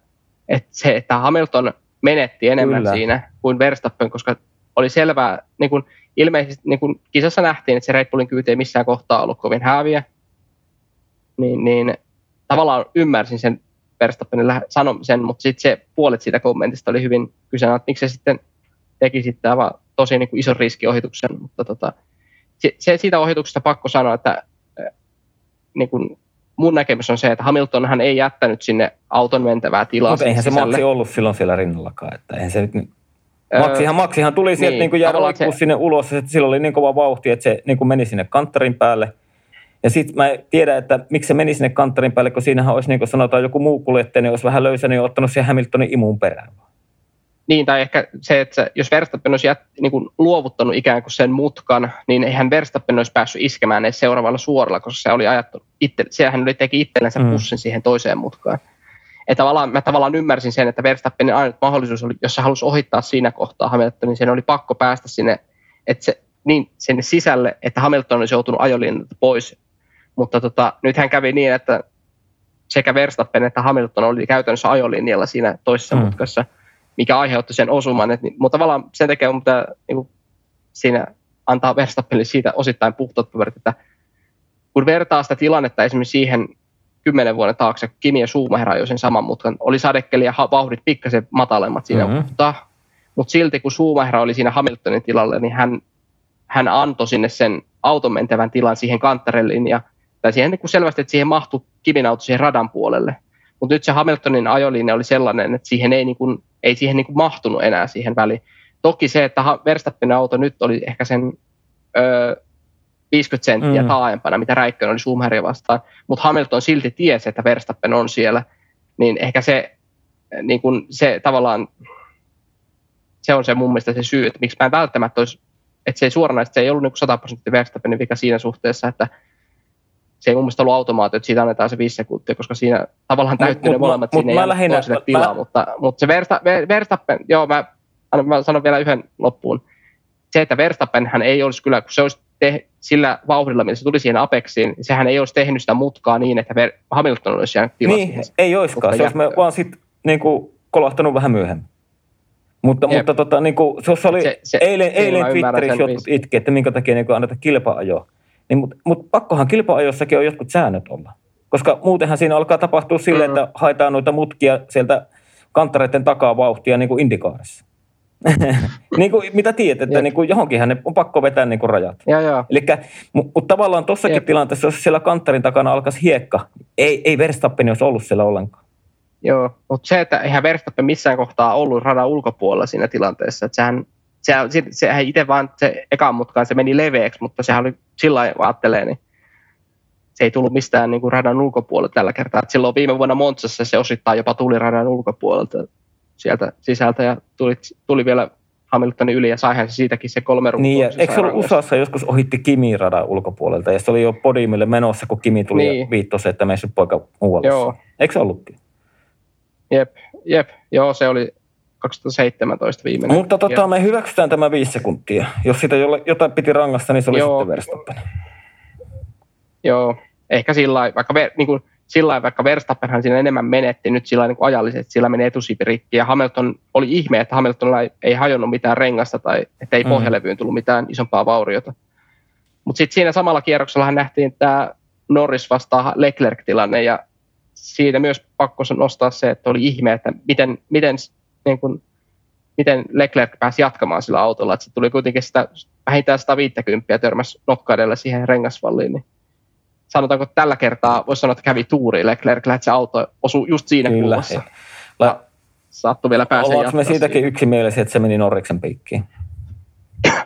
Speaker 2: että se, että Hamilton menetti enemmän
Speaker 1: Kyllä.
Speaker 2: siinä kuin Verstappen, koska oli selvää, niin kuin ilmeisesti niin kuin kisassa nähtiin, että se Red Bullin kyyti ei missään kohtaa ollut kovin häviä, niin, niin tavallaan ymmärsin sen Verstappenin sanomisen, mutta sitten se puolet siitä kommentista oli hyvin kyseenä, että miksi se sitten teki sitten aivan tosi niin kuin ison riskiohituksen, mutta tota, se, se, siitä ohituksesta pakko sanoa, että äh, niin kuin mun näkemys on se, että Hamiltonhan ei jättänyt sinne auton mentävää tilaa
Speaker 1: Mutta eihän se ollut silloin siellä rinnallakaan. Että eihän se nyt, Maksihan, Maksihan tuli sieltä
Speaker 2: niin,
Speaker 1: niin, roikkuu
Speaker 2: se-
Speaker 1: sinne ulos. Ja sillä oli niin kova vauhti, että se niin kuin meni sinne kanttarin päälle. Ja sitten mä en tiedä, että miksi se meni sinne kanttarin päälle, kun siinähän olisi niin kuin sanotaan joku muu kuljettaja, niin olisi vähän löysänyt ja ottanut siihen Hamiltonin imuun perään.
Speaker 2: Niin, tai ehkä se, että jos Verstappen olisi jät, niin kuin luovuttanut ikään kuin sen mutkan, niin eihän Verstappen olisi päässyt iskemään edes seuraavalla suoralla, koska se oli ajattu, itse, sehän oli teki itsellensä
Speaker 1: Mm.
Speaker 2: pussin siihen toiseen mutkaan. Ja tavallaan, mä tavallaan ymmärsin sen, että Verstappenin ainut mahdollisuus oli, jos se halusi ohittaa siinä kohtaa Hamiltonin, niin sen oli pakko päästä sinne, että se, niin sinne sisälle, että Hamilton olisi joutunut ajolinnalta pois. Mutta tota, nythän kävi niin, että sekä Verstappen että Hamilton oli käytännössä ajolinjalla siinä toisessa
Speaker 1: Mm.
Speaker 2: mutkassa, mikä aiheutti sen osuman. Et, niin- mutta tavallaan sen takia on pitää niin kuin, siinä antaa Verstappenille siitä osittain puhtaat paperit, että kun vertaa sitä tilannetta esimerkiksi siihen kymmenen vuoden taakse, Kimi ja Schumacher ajoi sen saman mutkan, oli sadekeli ja vauhdit pikkasen matalemmat siinä,
Speaker 1: Mhm.
Speaker 2: mutta, mutta silti kun Schumacher oli siinä Hamiltonin tilalle, niin hän, hän antoi sinne sen auton mentävän tilan siihen kanttarelliin ja tai siihen niin kuin selvästi, että siihen mahtui Kimin auto siihen radan puolelle. Mutta nyt se Hamiltonin ajolinja oli sellainen, että siihen ei, niin kuin, ei siihen niin kuin mahtunut enää siihen väliin. Toki se, että Verstappenin auto nyt oli ehkä sen ö, 50 senttiä
Speaker 1: Mm.
Speaker 2: taaempana, mitä Räikkönen oli Schumacheria vastaan, mutta Hamilton silti tiesi, että Verstappen on siellä, niin ehkä se, niin kuin se tavallaan, se on se mun mielestä se syy, että miksi mä en välttämättä olisi, että se ei suoranaisesti, se ei ollut niin 100 prosenttia Verstappenin vika siinä suhteessa, että se ei mun mielestä ollut automaatio, että siitä annetaan se viisi sekuntia, koska siinä tavallaan
Speaker 1: Mut-
Speaker 2: täyttyy ne
Speaker 1: mut-
Speaker 2: molemmat,
Speaker 1: mut
Speaker 2: siinä ei
Speaker 1: mä
Speaker 2: jäänyt
Speaker 1: lähinnä-
Speaker 2: toiselle tilaa,
Speaker 1: mä-
Speaker 2: mutta, mutta se Versta, Ver- Verstappen, joo mä, mä sanon vielä yhden loppuun, se, että Verstappen hän ei olisi kyllä, kun se olisi te, sillä vauhdilla, millä se tuli siihen Apexiin, niin sehän ei olisi tehnyt sitä mutkaa niin, että Hamilton olisi jäänyt tilassa.
Speaker 1: Niin,
Speaker 2: siihen.
Speaker 1: ei oiskaan.
Speaker 2: Mutta
Speaker 1: Se olisi me vaan sitten niin kolahtanut vähän myöhemmin. Mutta,
Speaker 2: Jep.
Speaker 1: mutta tota, niin kuin, se oli
Speaker 2: Se- se-
Speaker 1: eilen,
Speaker 2: kyllä
Speaker 1: eilen Twitterissä jotkut
Speaker 2: viisi.
Speaker 1: itki, että minkä takia niin anneta kilpa-ajoa. Niin, mutta, mutta pakkohan kilpa-ajossakin on jotkut säännöt olla. Koska muutenhan siinä alkaa tapahtua silleen,
Speaker 2: Mm.
Speaker 1: että haetaan noita mutkia sieltä kanttareiden takaa vauhtia niin kuin indikaarissa. niin kuin, mitä tiedät, että
Speaker 2: Jep.
Speaker 1: niin kuin johonkinhan ne on pakko vetää niin kuin rajat.
Speaker 2: Joo, joo.
Speaker 1: Eli mutta mut tavallaan tuossakin
Speaker 2: Jep.
Speaker 1: tilanteessa, jos siellä kanttarin takana alkaisi hiekka, ei, ei Verstappen olisi ollut siellä ollenkaan.
Speaker 2: Joo, mutta se, että eihän Verstappen missään kohtaa ollut radan ulkopuolella siinä tilanteessa, että sehän, sehän, se- sehän itse vaan se ekan mutkaan se meni leveäksi, mutta sehän oli sillä lailla ajattelee, niin se ei tullut mistään niin kuin radan ulkopuolelta tällä kertaa. Et silloin viime vuonna Montsassa se osittain jopa tuli radan ulkopuolelta sieltä sisältä ja tuli, tuli vielä Hamiltonin yli ja saihan se siitäkin se kolme ruutua.
Speaker 1: Niin, ja eikö se ollut. USAssa joskus ohitti Kimi radan ulkopuolelta, ja se oli jo podiumille menossa, kun Kimi tuli niin. Ja viittosi, että nyt poika muualle.
Speaker 2: Joo,
Speaker 1: Eikö se ollutkin?
Speaker 2: jep, jep, joo se oli 2017 viimeinen.
Speaker 1: Mutta tota, me hyväksytään tämä viisi sekuntia. Jos sitä jotain piti rangasta, niin se oli
Speaker 2: Joo.
Speaker 1: sitten Verstappen.
Speaker 2: Joo, ehkä sillä lailla, vaikka, ver, niin kuin, sillä vaikka Verstappenhan siinä enemmän menetti nyt sillä niin kuin ajallisesti, sillä meni etusiipi rikki ja Hamilton oli ihme, että Hamiltonilla ei, hajonnut mitään rengasta tai että ei
Speaker 1: Mm.
Speaker 2: pohjalevyyn tullut mitään isompaa vauriota. Mutta sitten siinä samalla kierroksellahan nähtiin tämä Norris vastaan Leclerc-tilanne ja siitä myös pakko nostaa se, että oli ihme, että miten, miten, niin kuin, miten Leclerc pääsi jatkamaan sillä autolla. Että se tuli kuitenkin sitä vähintään 150 ja törmäsi nokkaidella siihen rengasvalliin. Niin sanotaanko että tällä kertaa, voisi sanoa, että kävi tuuri Leclerc, että se auto osui just siinä
Speaker 1: Kyllä.
Speaker 2: kulmassa.
Speaker 1: La-
Speaker 2: Saattoi vielä päästä
Speaker 1: Ollaanko me siitäkin
Speaker 2: siinä.
Speaker 1: yksimielisiä, että se meni Norriksen piikkiin?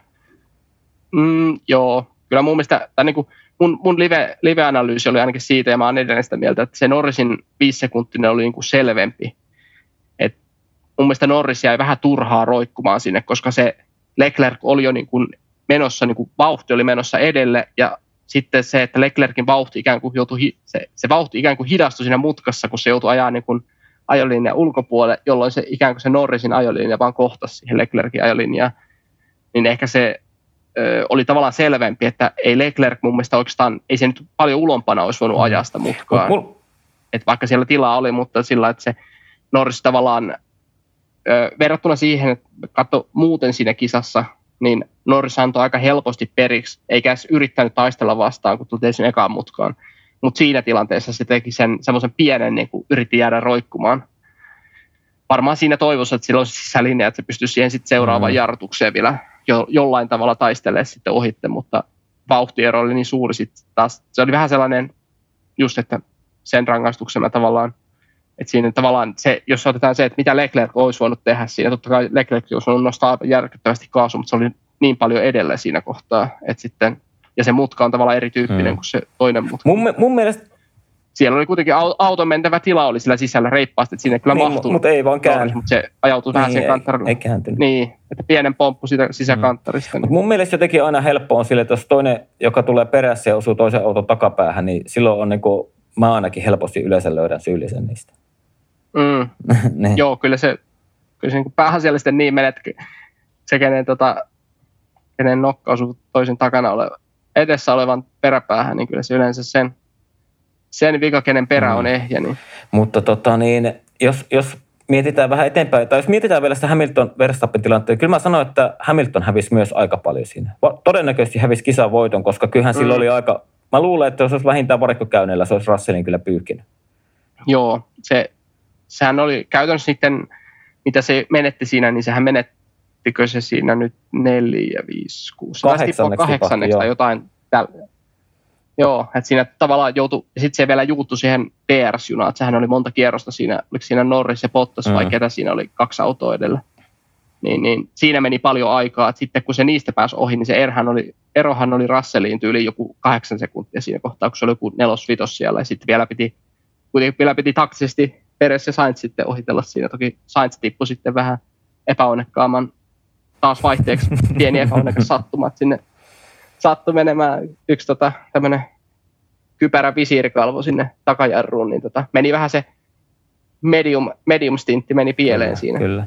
Speaker 2: Mm, joo, kyllä mun mielestä, tai niin kuin mun, mun live, live-analyysi oli ainakin siitä, ja mä oon edelleen sitä mieltä, että se Norrisin viisisekuntinen oli niin kuin selvempi. Et mun mielestä Norris jäi vähän turhaa roikkumaan sinne, koska se Leclerc oli jo niin kuin menossa, niin kuin vauhti oli menossa edelle, ja sitten se, että Leclercin vauhti ikään kuin joutui, se, se vauhti ikään kuin hidastui siinä mutkassa, kun se joutui ajaa niin kuin ajolinjan ulkopuolelle, jolloin se ikään kuin se Norrisin ajolinja vaan kohtasi siihen Leclercin ajolinjaan. Niin ehkä se ö, oli tavallaan selvempi, että ei Leclerc mun mielestä oikeastaan, ei se nyt paljon ulompana olisi voinut ajaa sitä mutkaa.
Speaker 1: Mut mul,
Speaker 2: Et vaikka siellä tilaa oli, mutta sillä että se Norris tavallaan verrattuna siihen, että katso muuten siinä kisassa, niin Norris antoi aika helposti periksi, eikä edes yrittänyt taistella vastaan, kun tuli sen ekaan mutkaan. Mutta siinä tilanteessa se teki sen semmoisen pienen, niin kuin yritti jäädä roikkumaan. Varmaan siinä toivossa, että sillä olisi sisälinja, että se pystyisi siihen sitten seuraavaan mm. jarrutukseen vielä jo, jollain tavalla taistelemaan sitten ohitte, mutta vauhtiero oli niin suuri sitten taas. Se oli vähän sellainen just, että sen rangaistuksena tavallaan – että siinä tavallaan se, jos otetaan se, että mitä Leclerc olisi voinut tehdä siinä, totta kai Leclerc olisi voinut nostaa järkyttävästi kaasu, mutta se oli niin paljon edellä siinä kohtaa, että sitten, ja se mutka on tavallaan erityyppinen mm. kuin se toinen mutka.
Speaker 1: Mun, mun mielestä
Speaker 2: siellä oli kuitenkin auton mentävä tila oli sillä sisällä reippaasti, että sinne kyllä niin, mahtui.
Speaker 1: Mutta ei vaan käänny.
Speaker 2: Mutta se ajautui niin, vähän sen kanttarille.
Speaker 1: Ei, ei.
Speaker 2: Niin, että pienen pomppu sitä sisäkanttarista. Mm.
Speaker 1: Niin. mun mielestä jotenkin aina helppo on sille, että jos toinen, joka tulee perässä ja osuu toisen auton takapäähän, niin silloin on niin kuin, mä ainakin helposti yleensä löydän syyllisen niistä.
Speaker 2: Mm. niin. Joo, kyllä se, kyllä se niin pääasiallisesti niin menee, että se, kenen, tota, kenen nokka osuu toisen takana oleva, edessä olevan peräpäähän, niin kyllä se yleensä sen, sen vika, kenen perä on mm. ehjä. Niin.
Speaker 1: Mutta tota niin, jos, jos mietitään vähän eteenpäin, tai jos mietitään vielä sitä Hamilton Verstappen tilanteen, kyllä mä sanoin, että Hamilton hävisi myös aika paljon siinä. Todennäköisesti hävisi kisan voiton, koska kyllähän mm. sillä oli aika, mä luulen, että jos olisi vähintään varikkokäynneillä, se olisi Russellin kyllä pyyhkinyt.
Speaker 2: Joo, se sehän oli käytännössä sitten, mitä se menetti siinä, niin sehän menettikö se siinä nyt neljä, viisi, kuusi,
Speaker 1: kahdeksanneksi,
Speaker 2: kahdeksanneksi tai jotain tällä. Joo, että siinä tavallaan joutui, ja sitten se vielä juuttu siihen DRS-junaan, että sehän oli monta kierrosta siinä, oliko siinä Norris ja Bottas mm. vai ketä siinä oli kaksi autoa edellä. Niin, niin siinä meni paljon aikaa, että sitten kun se niistä pääsi ohi, niin se erhän oli, erohan oli Russelliin tyyli joku kahdeksan sekuntia siinä kohtaa, kun se oli joku nelos vitos siellä, ja sitten vielä piti, kuitenkin vielä piti taktisesti Peres ja Sainz sitten ohitella siinä. Toki Sainz tippui sitten vähän epäonnekkaamman taas vaihteeksi pieni epäonnekas sattuma, että sinne sattui menemään yksi tota, tämmöinen kypärä visiirikalvo sinne takajarruun, niin tota, meni vähän se medium, medium stintti meni pieleen
Speaker 1: kyllä,
Speaker 2: siinä.
Speaker 1: Kyllä.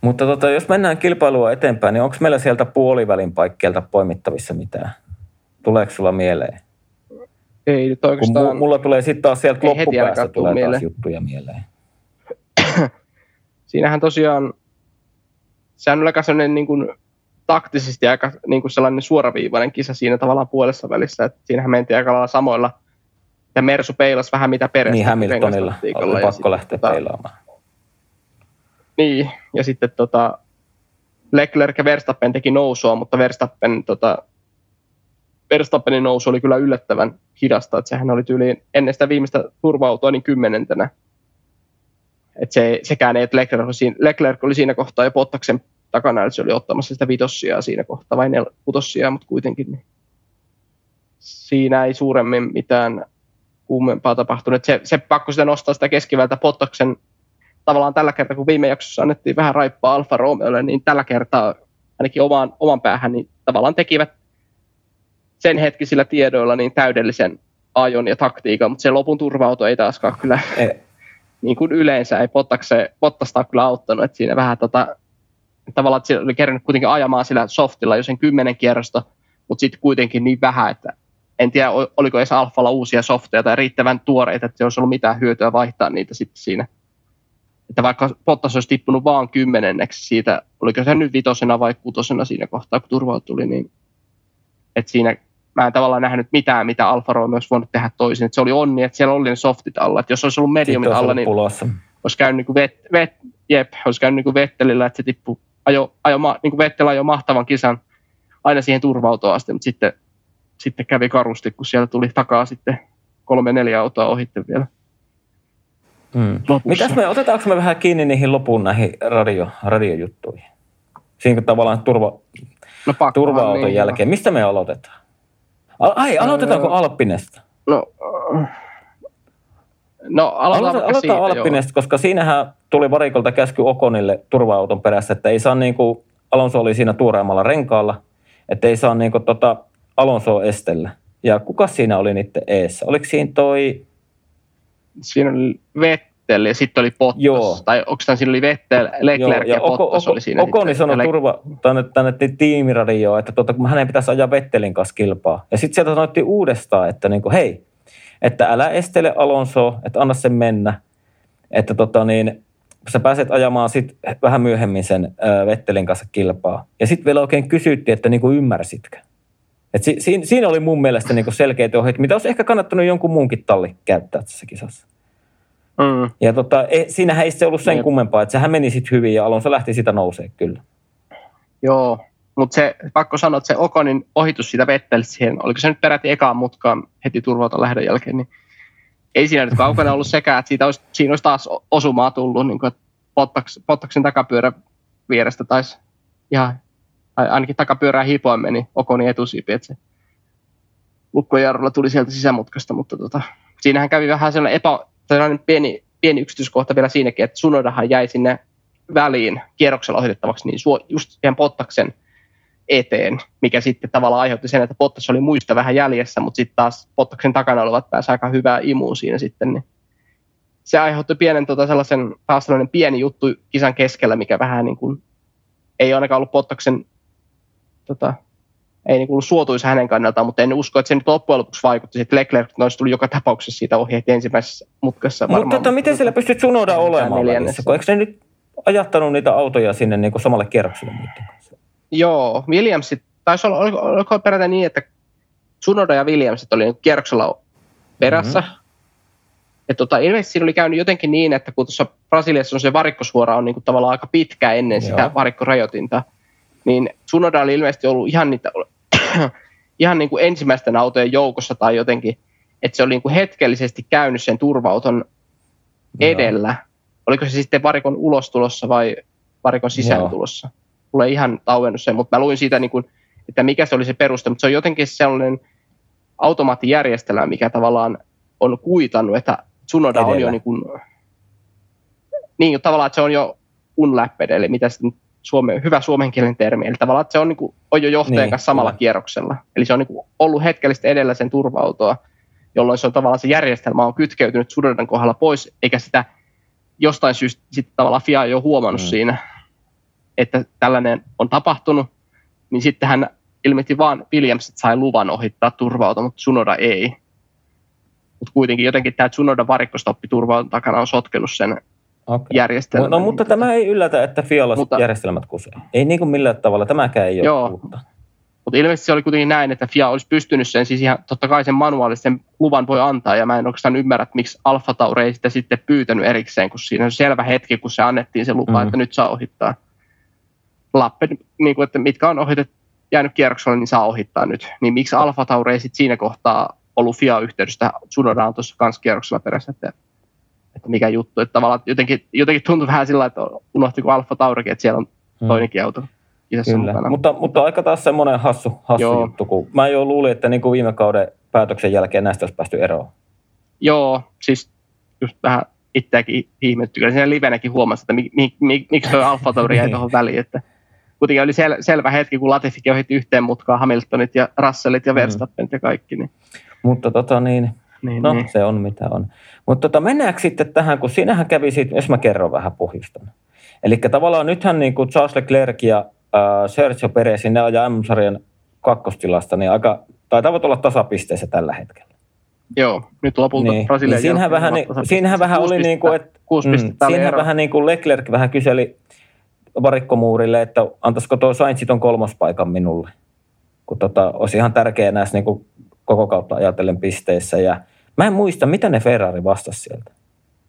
Speaker 1: Mutta tota, jos mennään kilpailua eteenpäin, niin onko meillä sieltä puolivälin paikkeelta poimittavissa mitään? Tuleeko sulla mieleen?
Speaker 2: Ei nyt oikeastaan... Kun
Speaker 1: mulla tulee sitten taas sieltä loppupäästä tulee mieleen. taas juttuja mieleen.
Speaker 2: Siinähän tosiaan, sehän on aika sellainen niin kuin, taktisesti aika niin kuin sellainen suoraviivainen kisa siinä tavallaan puolessa välissä, että siinähän mentiin aika lailla samoilla, ja Mersu peilasi vähän mitä perästä.
Speaker 1: Niin Hamiltonilla oli pakko sitten, lähteä tota, peilaamaan.
Speaker 2: Niin, ja sitten tota, Leclerc ja Verstappen teki nousua, mutta Verstappen tota, Verstappenin nousu oli kyllä yllättävän hidasta, että sehän oli tyyliin ennen sitä viimeistä turva niin kymmenentenä. Että se, sekään ei, että Leclerc oli, siinä, Leclerc oli siinä kohtaa jo Pottaksen takana, että se oli ottamassa sitä vitossia siinä kohtaa, vai nel, mutta kuitenkin. Niin siinä ei suuremmin mitään kuumempaa tapahtunut. Se, se pakko sitä nostaa sitä keskivältä Pottaksen tavallaan tällä kertaa, kun viime jaksossa annettiin vähän raippaa Alfa Romeolle, niin tällä kertaa ainakin oman, oman päähän, niin tavallaan tekivät sen hetkisillä tiedoilla niin täydellisen ajon ja taktiikan, mutta se lopun turva ei taaskaan kyllä, ei. niin kuin yleensä ei Bottasta kyllä auttanut, että siinä vähän tota, tavallaan, että oli kerännyt kuitenkin ajamaan sillä softilla jo sen kymmenen kierrosta, mutta sitten kuitenkin niin vähän, että en tiedä, oliko edes Alfalla uusia softeja tai riittävän tuoreita, että se olisi ollut mitään hyötyä vaihtaa niitä sitten siinä. Että vaikka Bottas olisi tippunut vaan kymmenenneksi siitä, oliko se nyt vitosena vai kutosena siinä kohtaa, kun turva tuli, niin että siinä mä en tavallaan nähnyt mitään, mitä Alfa Romeo olisi voinut tehdä toisin. Et se oli onni, että siellä oli ne softit alla. Et jos olisi ollut mediumit alla, niin pulossa. olisi käynyt niin kuin vet, vet, jep, olisi käynyt niin kuin Vettelillä, että se tippui, ajo, ajo, niin kuin Vettel ajoi mahtavan kisan aina siihen turvautoon asti, mutta sitten, sitten kävi karusti, kun siellä tuli takaa sitten kolme neljä autoa ohitte vielä.
Speaker 1: Hmm. Mitäs me, otetaanko me vähän kiinni niihin lopun näihin radio, radiojuttuihin? Siinä tavallaan turva, no turva-auton niin, jälkeen. Mistä me aloitetaan? Ai, aloitetaanko Alppinesta?
Speaker 2: No, no aloitetaan, aloitetaan siitä,
Speaker 1: Alppinesta, koska siinähän tuli varikolta käsky Okonille turva-auton perässä, että ei saa niin kuin, Alonso oli siinä tuoreemmalla renkaalla, että ei saa niin kuin, tota, Alonso estellä. Ja kuka siinä oli niiden eessä? Oliko siinä toi...
Speaker 2: Siinä oli Vet, Vettel ja sitten oli Bottas. Joo. Tai onko tämä siinä oli Vettel, Leclerc Joo, ja, ja Bottas Oko, oli siinä.
Speaker 1: Okoni sanoi turva tänne, tänne tiimiradioon, että tuota, kun hänen pitäisi ajaa Vettelin kanssa kilpaa. Ja sitten sieltä sanottiin uudestaan, että niin kuin, hei, että älä estele Alonso, että anna sen mennä. Että tota niin, sä pääset ajamaan sit vähän myöhemmin sen äh, Vettelin kanssa kilpaa. Ja sitten vielä oikein kysyttiin, että niinku ymmärsitkö. Et si, siinä, siinä oli mun mielestä niinku selkeät ohjeet, mitä olisi ehkä kannattanut jonkun muunkin talli käyttää tässä kisassa.
Speaker 2: Mm.
Speaker 1: Ja tota, ei, siinähän ei se ollut sen
Speaker 2: Niin.
Speaker 1: kummempaa, että sehän meni sitten hyvin ja Alonso lähti sitä nousee kyllä.
Speaker 2: Joo, mutta se, pakko sanoa, että se Okonin ohitus siitä Vettelistä siihen, oliko se nyt peräti ekaan mutkaan heti turvauta lähdön jälkeen, niin ei siinä nyt kaukana ollut sekään, että siitä olisi, siinä olisi taas osumaa tullut, niin kuin, että Bottaks, Bottaksin takapyörä vierestä taisi ihan, tai ainakin takapyörää hipoin meni Okonin etusiipi, että se lukkojarrulla tuli sieltä sisämutkasta, mutta tota, siinähän kävi vähän sellainen epä, sellainen pieni, pieni yksityiskohta vielä siinäkin, että Sunodahan jäi sinne väliin kierroksella ohitettavaksi, niin suo, just siihen Pottaksen eteen, mikä sitten tavallaan aiheutti sen, että Bottas oli muista vähän jäljessä, mutta sitten taas Pottaksen takana olevat pääsi aika hyvää imuun siinä sitten, niin se aiheutti pienen tota, sellaisen, taas sellainen pieni juttu kisan keskellä, mikä vähän niin kuin, ei ainakaan ollut Pottaksen, tota, ei niin kuin suotuisa hänen kannaltaan, mutta en usko, että se nyt loppujen lopuksi vaikutti. Sitten Leclerc olisi tullut joka tapauksessa siitä ohi heti ensimmäisessä mutkassa
Speaker 1: Mutta
Speaker 2: varmaan.
Speaker 1: tota, miten siellä pystyt Sunoda olemaan välissä? Kun eikö ne nyt ajattanut niitä autoja sinne niin kuin samalle kierrokselle muiden kanssa?
Speaker 2: Joo, Williamsit, taisi olla, oliko, oliko perätä niin, että Tsunoda ja Williamsit oli nyt kierroksella perässä. Mm-hmm. Ja tota, ilmeisesti siinä oli käynyt jotenkin niin, että kun tuossa Brasiliassa on se varikkosuora on niin kuin tavallaan aika pitkä ennen sitä
Speaker 1: Joo.
Speaker 2: varikkorajoitinta, niin Tsunoda oli ilmeisesti ollut ihan, niitä, ihan niin kuin ensimmäisten autojen joukossa tai jotenkin, että se oli niin kuin hetkellisesti käynyt sen turvauton
Speaker 1: Joo.
Speaker 2: edellä. Oliko se sitten varikon ulostulossa vai varikon sisääntulossa? Mulla ei ihan tauennut sen, mutta mä luin siitä, niin kuin, että mikä se oli se peruste, mutta se on jotenkin sellainen automaattijärjestelmä, mikä tavallaan on kuitannut, että Tsunoda on
Speaker 1: Edellä.
Speaker 2: jo niin kuin, niin tavallaan, että se on jo unlapped, eli mitä sitten suome, hyvä suomenkielinen termi, eli tavallaan, että se on, niin kuin, on jo johtajan
Speaker 1: Niin,
Speaker 2: kanssa samalla
Speaker 1: kyllä.
Speaker 2: kierroksella. Eli se on niin kuin, ollut hetkellisesti edellä sen turva-autoa, jolloin se on tavallaan se järjestelmä on kytkeytynyt Tsunodan kohdalla pois, eikä sitä jostain syystä sitten tavallaan FIA ei ole huomannut
Speaker 1: Mm.
Speaker 2: siinä, että tällainen on tapahtunut, niin sitten hän ilmeisesti vaan Williams sai luvan ohittaa turvauta, mutta Tsunoda ei. Mutta kuitenkin jotenkin tämä Tsunodan varikkostoppi turvauton takana on sotkenut sen
Speaker 1: Okay.
Speaker 2: järjestelmän.
Speaker 1: No, mutta tämä ei yllätä, että Fialla
Speaker 2: Mutta-
Speaker 1: järjestelmät kusee. Ei niin kuin millään tavalla. Tämäkään ei ole
Speaker 2: Joo.
Speaker 1: uutta.
Speaker 2: Mutta ilmeisesti se oli kuitenkin näin, että FIA olisi pystynyt sen, siis ihan totta kai sen manuaalisen luvan voi antaa, ja mä en oikeastaan ymmärrä, että miksi Alfa Tauri ei sitä sitten pyytänyt erikseen, kun siinä on selvä hetki, kun se annettiin se lupa,
Speaker 1: Mm.
Speaker 2: että nyt saa ohittaa. Lappe, niin kuin, että mitkä on ohitet, jäänyt kierrokselle, niin saa ohittaa nyt. Niin miksi Alfa Tauri ei sitten siinä kohtaa ollut FIA-yhteydessä, Tsunoda on tuossa kans kierroksella perässä, että, että mikä juttu. Että tavallaan jotenkin, jotenkin tuntui vähän sillä, että unohtiko Alfa Taurikin, että siellä on
Speaker 1: Mm.
Speaker 2: toinenkin auto
Speaker 1: Kyllä,
Speaker 2: mukana.
Speaker 1: mutta, mutta aika taas semmoinen hassu, hassu
Speaker 2: Joo.
Speaker 1: juttu, kun mä jo luulin, että niin kuin viime kauden päätöksen jälkeen näistä olisi päästy eroon.
Speaker 2: Joo, siis just vähän itseäkin ihmetty. Kyllä siinä livenäkin huomasi, että mi, mi, mi, miksi tuo Alfa Tauri jäi tuohon väliin. Että kuitenkin oli sel, selvä hetki, kun Latifikin ohitti yhteen mutkaan Hamiltonit ja Russellit ja
Speaker 1: Mm.
Speaker 2: Verstappenit ja kaikki. Niin,
Speaker 1: Mutta tota niin,
Speaker 2: niin,
Speaker 1: no
Speaker 2: niin.
Speaker 1: se on mitä on. Mutta tota, mennäänkö sitten tähän, kun siinähän kävi siitä, jos mä kerron vähän pohjustan. Eli tavallaan nythän niin kuin Charles Leclerc ja äh, Sergio Perez, ne ajaa M-sarjan kakkostilasta, niin aika, taitavat olla tasapisteessä tällä hetkellä.
Speaker 2: Joo, nyt lopulta
Speaker 1: Niin,
Speaker 2: Brasilian
Speaker 1: niin siinähän
Speaker 2: jälkeen
Speaker 1: vähän, niin, siinähän vähän oli niin kuin, että mm, siinähän vähän niin kuin Leclerc vähän kyseli varikkomuurille, että antaisiko tuo Sainz ton kolmospaikan minulle. Kun tota, olisi ihan tärkeää näissä niin kuin koko kautta ajatellen pisteissä. Ja mä en muista, mitä ne Ferrari vastasi sieltä.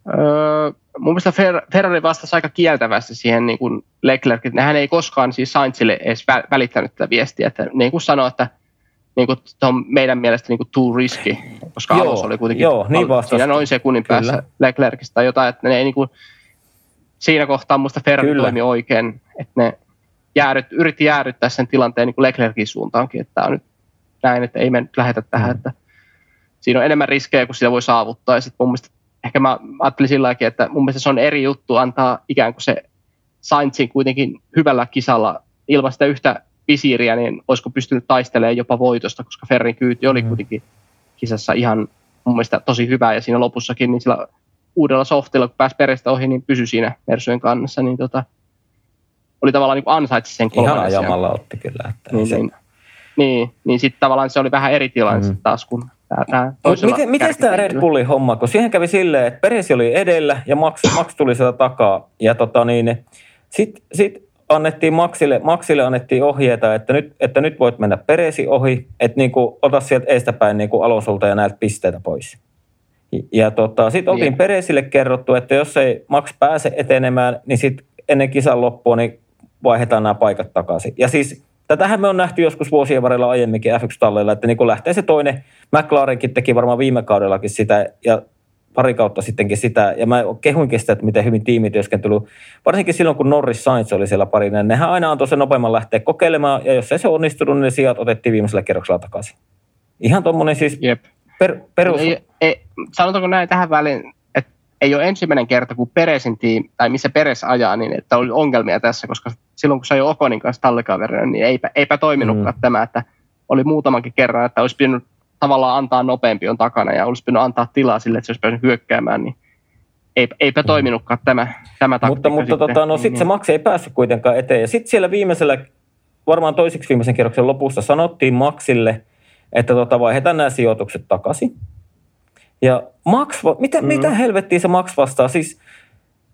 Speaker 2: Öö, mun mielestä Fer- Ferrari vastasi aika kieltävästi siihen niin kuin Leclerc, että hän ei koskaan siis Sainzille edes vä- välittänyt tätä viestiä, että niin kuin sanoi, että niin kuin, on meidän mielestä niin kuin too risky, koska
Speaker 1: Joo,
Speaker 2: Alonso oli kuitenkin
Speaker 1: joo, niin vastasi.
Speaker 2: siinä noin sekunnin
Speaker 1: Kyllä.
Speaker 2: päässä Leclercistä tai jotain, että ne ei niin kuin, siinä kohtaa musta Ferrari
Speaker 1: Kyllä.
Speaker 2: toimi oikein, että ne jäädyt, yritti jäädyttää sen tilanteen niin kuin Leclercin suuntaankin, että tämä on nyt näin, että ei me nyt lähetä tähän,
Speaker 1: Mm.
Speaker 2: että siinä on enemmän riskejä kuin sitä voi saavuttaa. Ja sitten mun mielestä, ehkä mä ajattelin sillä lailla, että mun mielestä se on eri juttu antaa ikään kuin se Sainzin kuitenkin hyvällä kisalla ilman sitä yhtä visiiriä, niin olisiko pystynyt taistelemaan jopa voitosta, koska Ferrin kyyti oli
Speaker 1: Mm.
Speaker 2: kuitenkin kisassa ihan mun mielestä tosi hyvä ja siinä lopussakin niin sillä uudella softilla, kun pääsi perästä ohi, niin pysyi siinä Mersujen kannassa, niin tota, oli tavallaan niin ansaitsi sen
Speaker 1: Ihan
Speaker 2: kolmannen sijan.
Speaker 1: ajamalla otti kyllä. Että
Speaker 2: Niin,
Speaker 1: se,
Speaker 2: niin, niin, niin sitten tavallaan se oli vähän eri tilanne
Speaker 1: Mm.
Speaker 2: taas, kun
Speaker 1: miten, miten tämä Red Bullin homma, kun siihen kävi silleen, että Peresi oli edellä ja Max, Max tuli sieltä takaa. Ja tota niin, sitten sit annettiin Maxille, Maxille annettiin ohjeita, että nyt, että nyt voit mennä Peresi ohi, että niin kuin, ota sieltä eestäpäin niin kuin Alonsolta ja näiltä pisteitä pois. Ja tota, sitten oltiin Peresille kerrottu, että jos ei Max pääse etenemään, niin sitten ennen kisan loppua niin vaihdetaan nämä paikat takaisin. Ja siis tätähän me on nähty joskus vuosien varrella aiemminkin F1-talleilla, että niin kun lähtee se toinen, McLarenkin teki varmaan viime kaudellakin sitä, ja pari kautta sittenkin sitä, ja mä kehuinkin sitä, että miten hyvin tiimityöskentely, varsinkin silloin kun Norris Sainz oli siellä parina, niin nehän aina antoi sen nopeamman lähteä kokeilemaan, ja jos ei se onnistunut, niin sijat otettiin viimeisellä kerroksella takaisin. Ihan tuommoinen siis Jep. Per, perus...
Speaker 2: Ei, ei, sanotaanko näin tähän väliin, ei ole ensimmäinen kerta, kun Peresin tiimi, tai missä Peres ajaa, niin että oli ongelmia tässä, koska silloin kun se jo Okonin kanssa tallikaverina, niin eipä, eipä toiminutkaan mm. tämä, että oli muutamankin kerran, että olisi pitänyt tavallaan antaa nopeampi on takana ja olisi pitänyt antaa tilaa sille, että se olisi päässyt hyökkäämään, niin eipä, eipä mm. toiminutkaan tämä, tämä
Speaker 1: Mutta, mutta sitten, tota, no, niin, sit se Max ei päässyt kuitenkaan eteen. Ja sitten siellä viimeisellä, varmaan toiseksi viimeisen kierroksen lopussa sanottiin Maxille, että tota, vaihdetaan nämä sijoitukset takaisin. Ja Max, mitä, mm. mitä helvettiä se Max vastaa? Siis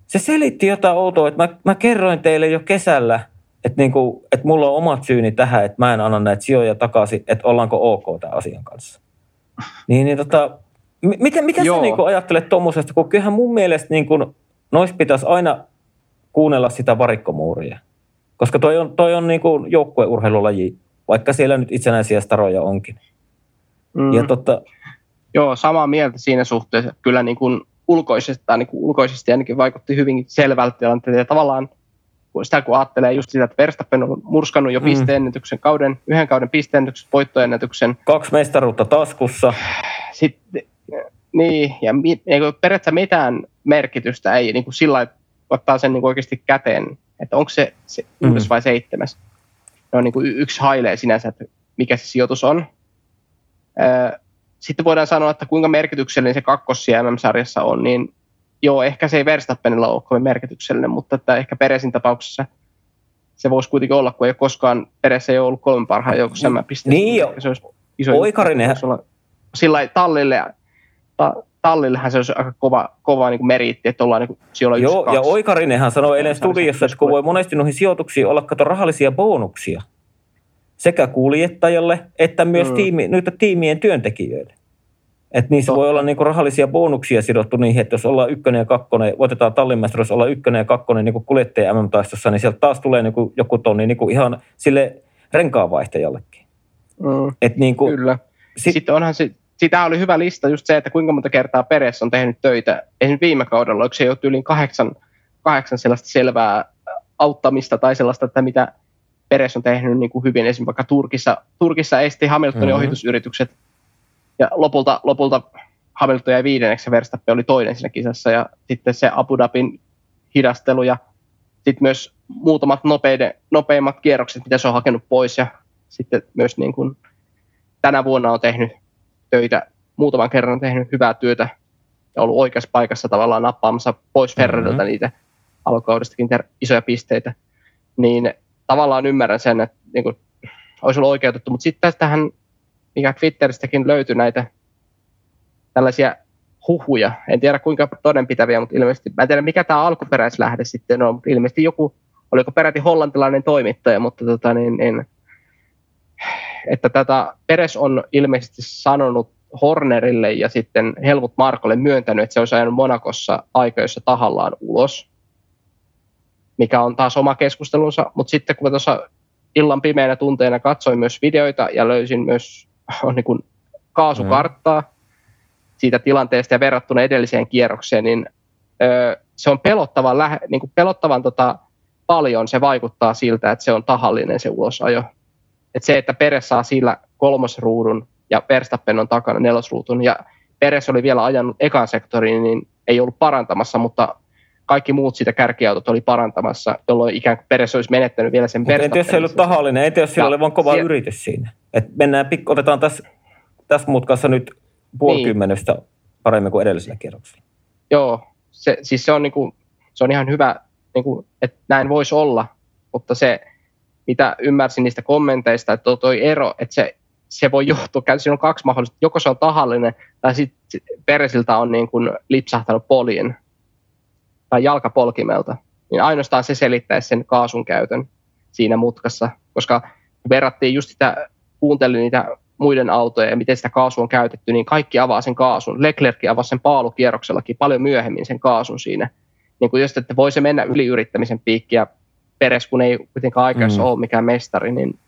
Speaker 1: se selitti jotain outoa, että mä, mä kerroin teille jo kesällä, että, niinku, että mulla on omat syyni tähän, että mä en anna näitä sijoja takaisin, että ollaanko ok tämän asian kanssa. Niin, niin tota, miten, mitä sä niinku ajattelet tuommoisesta, kun kyllähän mun mielestä niinku, nois pitäisi aina kuunnella sitä varikkomuuria. Koska toi on, toi on niinku joukkueurheilulaji, vaikka siellä nyt itsenäisiä staroja onkin.
Speaker 2: Mm. Ja tota, Joo, samaa mieltä siinä suhteessa. Kyllä niin kuin ulkoisesti, tai niin kuin ulkoisesti ainakin vaikutti hyvinkin selvältä tilanteelta. Ja tavallaan sitä kun ajattelee just sitä, että Verstappen on murskannut jo mm. pisteennätyksen kauden, yhden kauden pisteennätyksen, voittoennätyksen.
Speaker 1: Kaksi mestaruutta taskussa.
Speaker 2: Sitten, niin, ja niin kuin periaatteessa mitään merkitystä ei niin kuin sillä ottaa sen niin kuin oikeasti käteen, että onko se, se mm. vai seitsemäs. No niin kuin yksi hailee sinänsä, että mikä se sijoitus on. Sitten voidaan sanoa, että kuinka merkityksellinen se kakkossia MM-sarjassa on, niin joo, ehkä se ei Verstappenilla ole kovin merkityksellinen, mutta että ehkä Peresin tapauksessa se voisi kuitenkin olla, kun ei koskaan Peres ei ole ollut kolmen parhaan joukossa pisteessä.
Speaker 1: Niin jo. Se olisi iso Oikarinen.
Speaker 2: Sillä tallille, ta, tallillehän se olisi aika kova, kova niin kuin meriitti, että ollaan niin
Speaker 1: kuin Joo, yksi, ja Oikarinenhan sanoi eilen studiossa, että kun voi monesti noihin sijoituksiin olla kato rahallisia bonuksia sekä kuljettajalle että myös mm. tiimi, nyt tiimien työntekijöille. Että niissä Totta. voi olla niinku rahallisia bonuksia sidottu niihin, että jos ollaan ykkönen ja kakkonen, voitetaan tallimestaruus olla ykkönen ja kakkonen niin kuljettaja MM-taistossa, niin sieltä taas tulee niinku joku tonni niinku ihan sille renkaanvaihtajallekin.
Speaker 2: Mm, Et niinku, kyllä. Sit, Sitten onhan se, sitä oli hyvä lista just se, että kuinka monta kertaa Peres on tehnyt töitä. Esimerkiksi viime kaudella, onko se jo yli kahdeksan, kahdeksan sellaista selvää auttamista tai sellaista, että mitä Peres on tehnyt niin kuin hyvin. Esimerkiksi vaikka Turkissa, Turkissa esti Hamiltonin mm-hmm. ohitusyritykset ja lopulta, lopulta Hamilton jäi viidenneksi ja Verstappen oli toinen siinä kisassa ja sitten se Abu Dhabin hidastelu ja sitten myös muutamat nopeide, nopeimmat kierrokset, mitä se on hakenut pois ja sitten myös niin kuin tänä vuonna on tehnyt töitä, muutaman kerran on tehnyt hyvää työtä ja ollut oikeassa paikassa tavallaan nappaamassa pois Ferrarilta mm-hmm. niitä alkukaudestakin isoja pisteitä, niin tavallaan ymmärrän sen, että niin kuin, olisi ollut oikeutettu, mutta sitten tähän mikä Twitteristäkin löytyi näitä tällaisia huhuja. En tiedä kuinka todenpitäviä, mutta ilmeisesti, mä en tiedä mikä tämä alkuperäislähde sitten on, mutta ilmeisesti joku, oliko peräti hollantilainen toimittaja, mutta tota niin, niin että tätä Peres on ilmeisesti sanonut Hornerille ja sitten Helmut Markolle myöntänyt, että se olisi ajanut Monakossa aikoissa tahallaan ulos, mikä on taas oma keskustelunsa, mutta sitten kun tuossa illan pimeänä tunteina katsoin myös videoita ja löysin myös on niin kuin kaasukarttaa mm. siitä tilanteesta ja verrattuna edelliseen kierrokseen, niin ö, se on pelottavan, lähe, niin kuin pelottavan tota, paljon se vaikuttaa siltä, että se on tahallinen se ulosajo. Et se, että Peres saa sillä kolmosruudun ja Verstappen on takana nelosruutun ja Peres oli vielä ajanut ekan sektoriin, niin ei ollut parantamassa, mutta kaikki muut sitä kärkiautot oli parantamassa, jolloin ikään kuin Peres olisi menettänyt vielä sen
Speaker 1: Verstappen. Entä jos se ei ollut tahallinen, entä jos sillä oli vain kova sie- yritys siinä? Et mennään, pikku, otetaan tässä, tässä mutkassa nyt puolikymmenystä niin. paremmin kuin edellisellä kierroksella.
Speaker 2: Joo, se, siis se on, niinku, se on ihan hyvä, niinku, että näin voisi olla, mutta se, mitä ymmärsin niistä kommenteista, että tuo ero, että se, se voi johtua, siinä on kaksi mahdollista, joko se on tahallinen tai sitten Peresiltä on niin kuin lipsahtanut poliin tai jalkapolkimelta, niin ainoastaan se selittäisi sen kaasun käytön siinä mutkassa, koska verrattiin just sitä, kuuntelin niitä muiden autoja ja miten sitä kaasua on käytetty, niin kaikki avaa sen kaasun. Leclerc avasi sen paalukierroksellakin paljon myöhemmin sen kaasun siinä. Niin kuin just, että voi se mennä yliyrittämisen piikkiä peres, kun ei kuitenkaan aikaisessa mm. ole mikään mestari, niin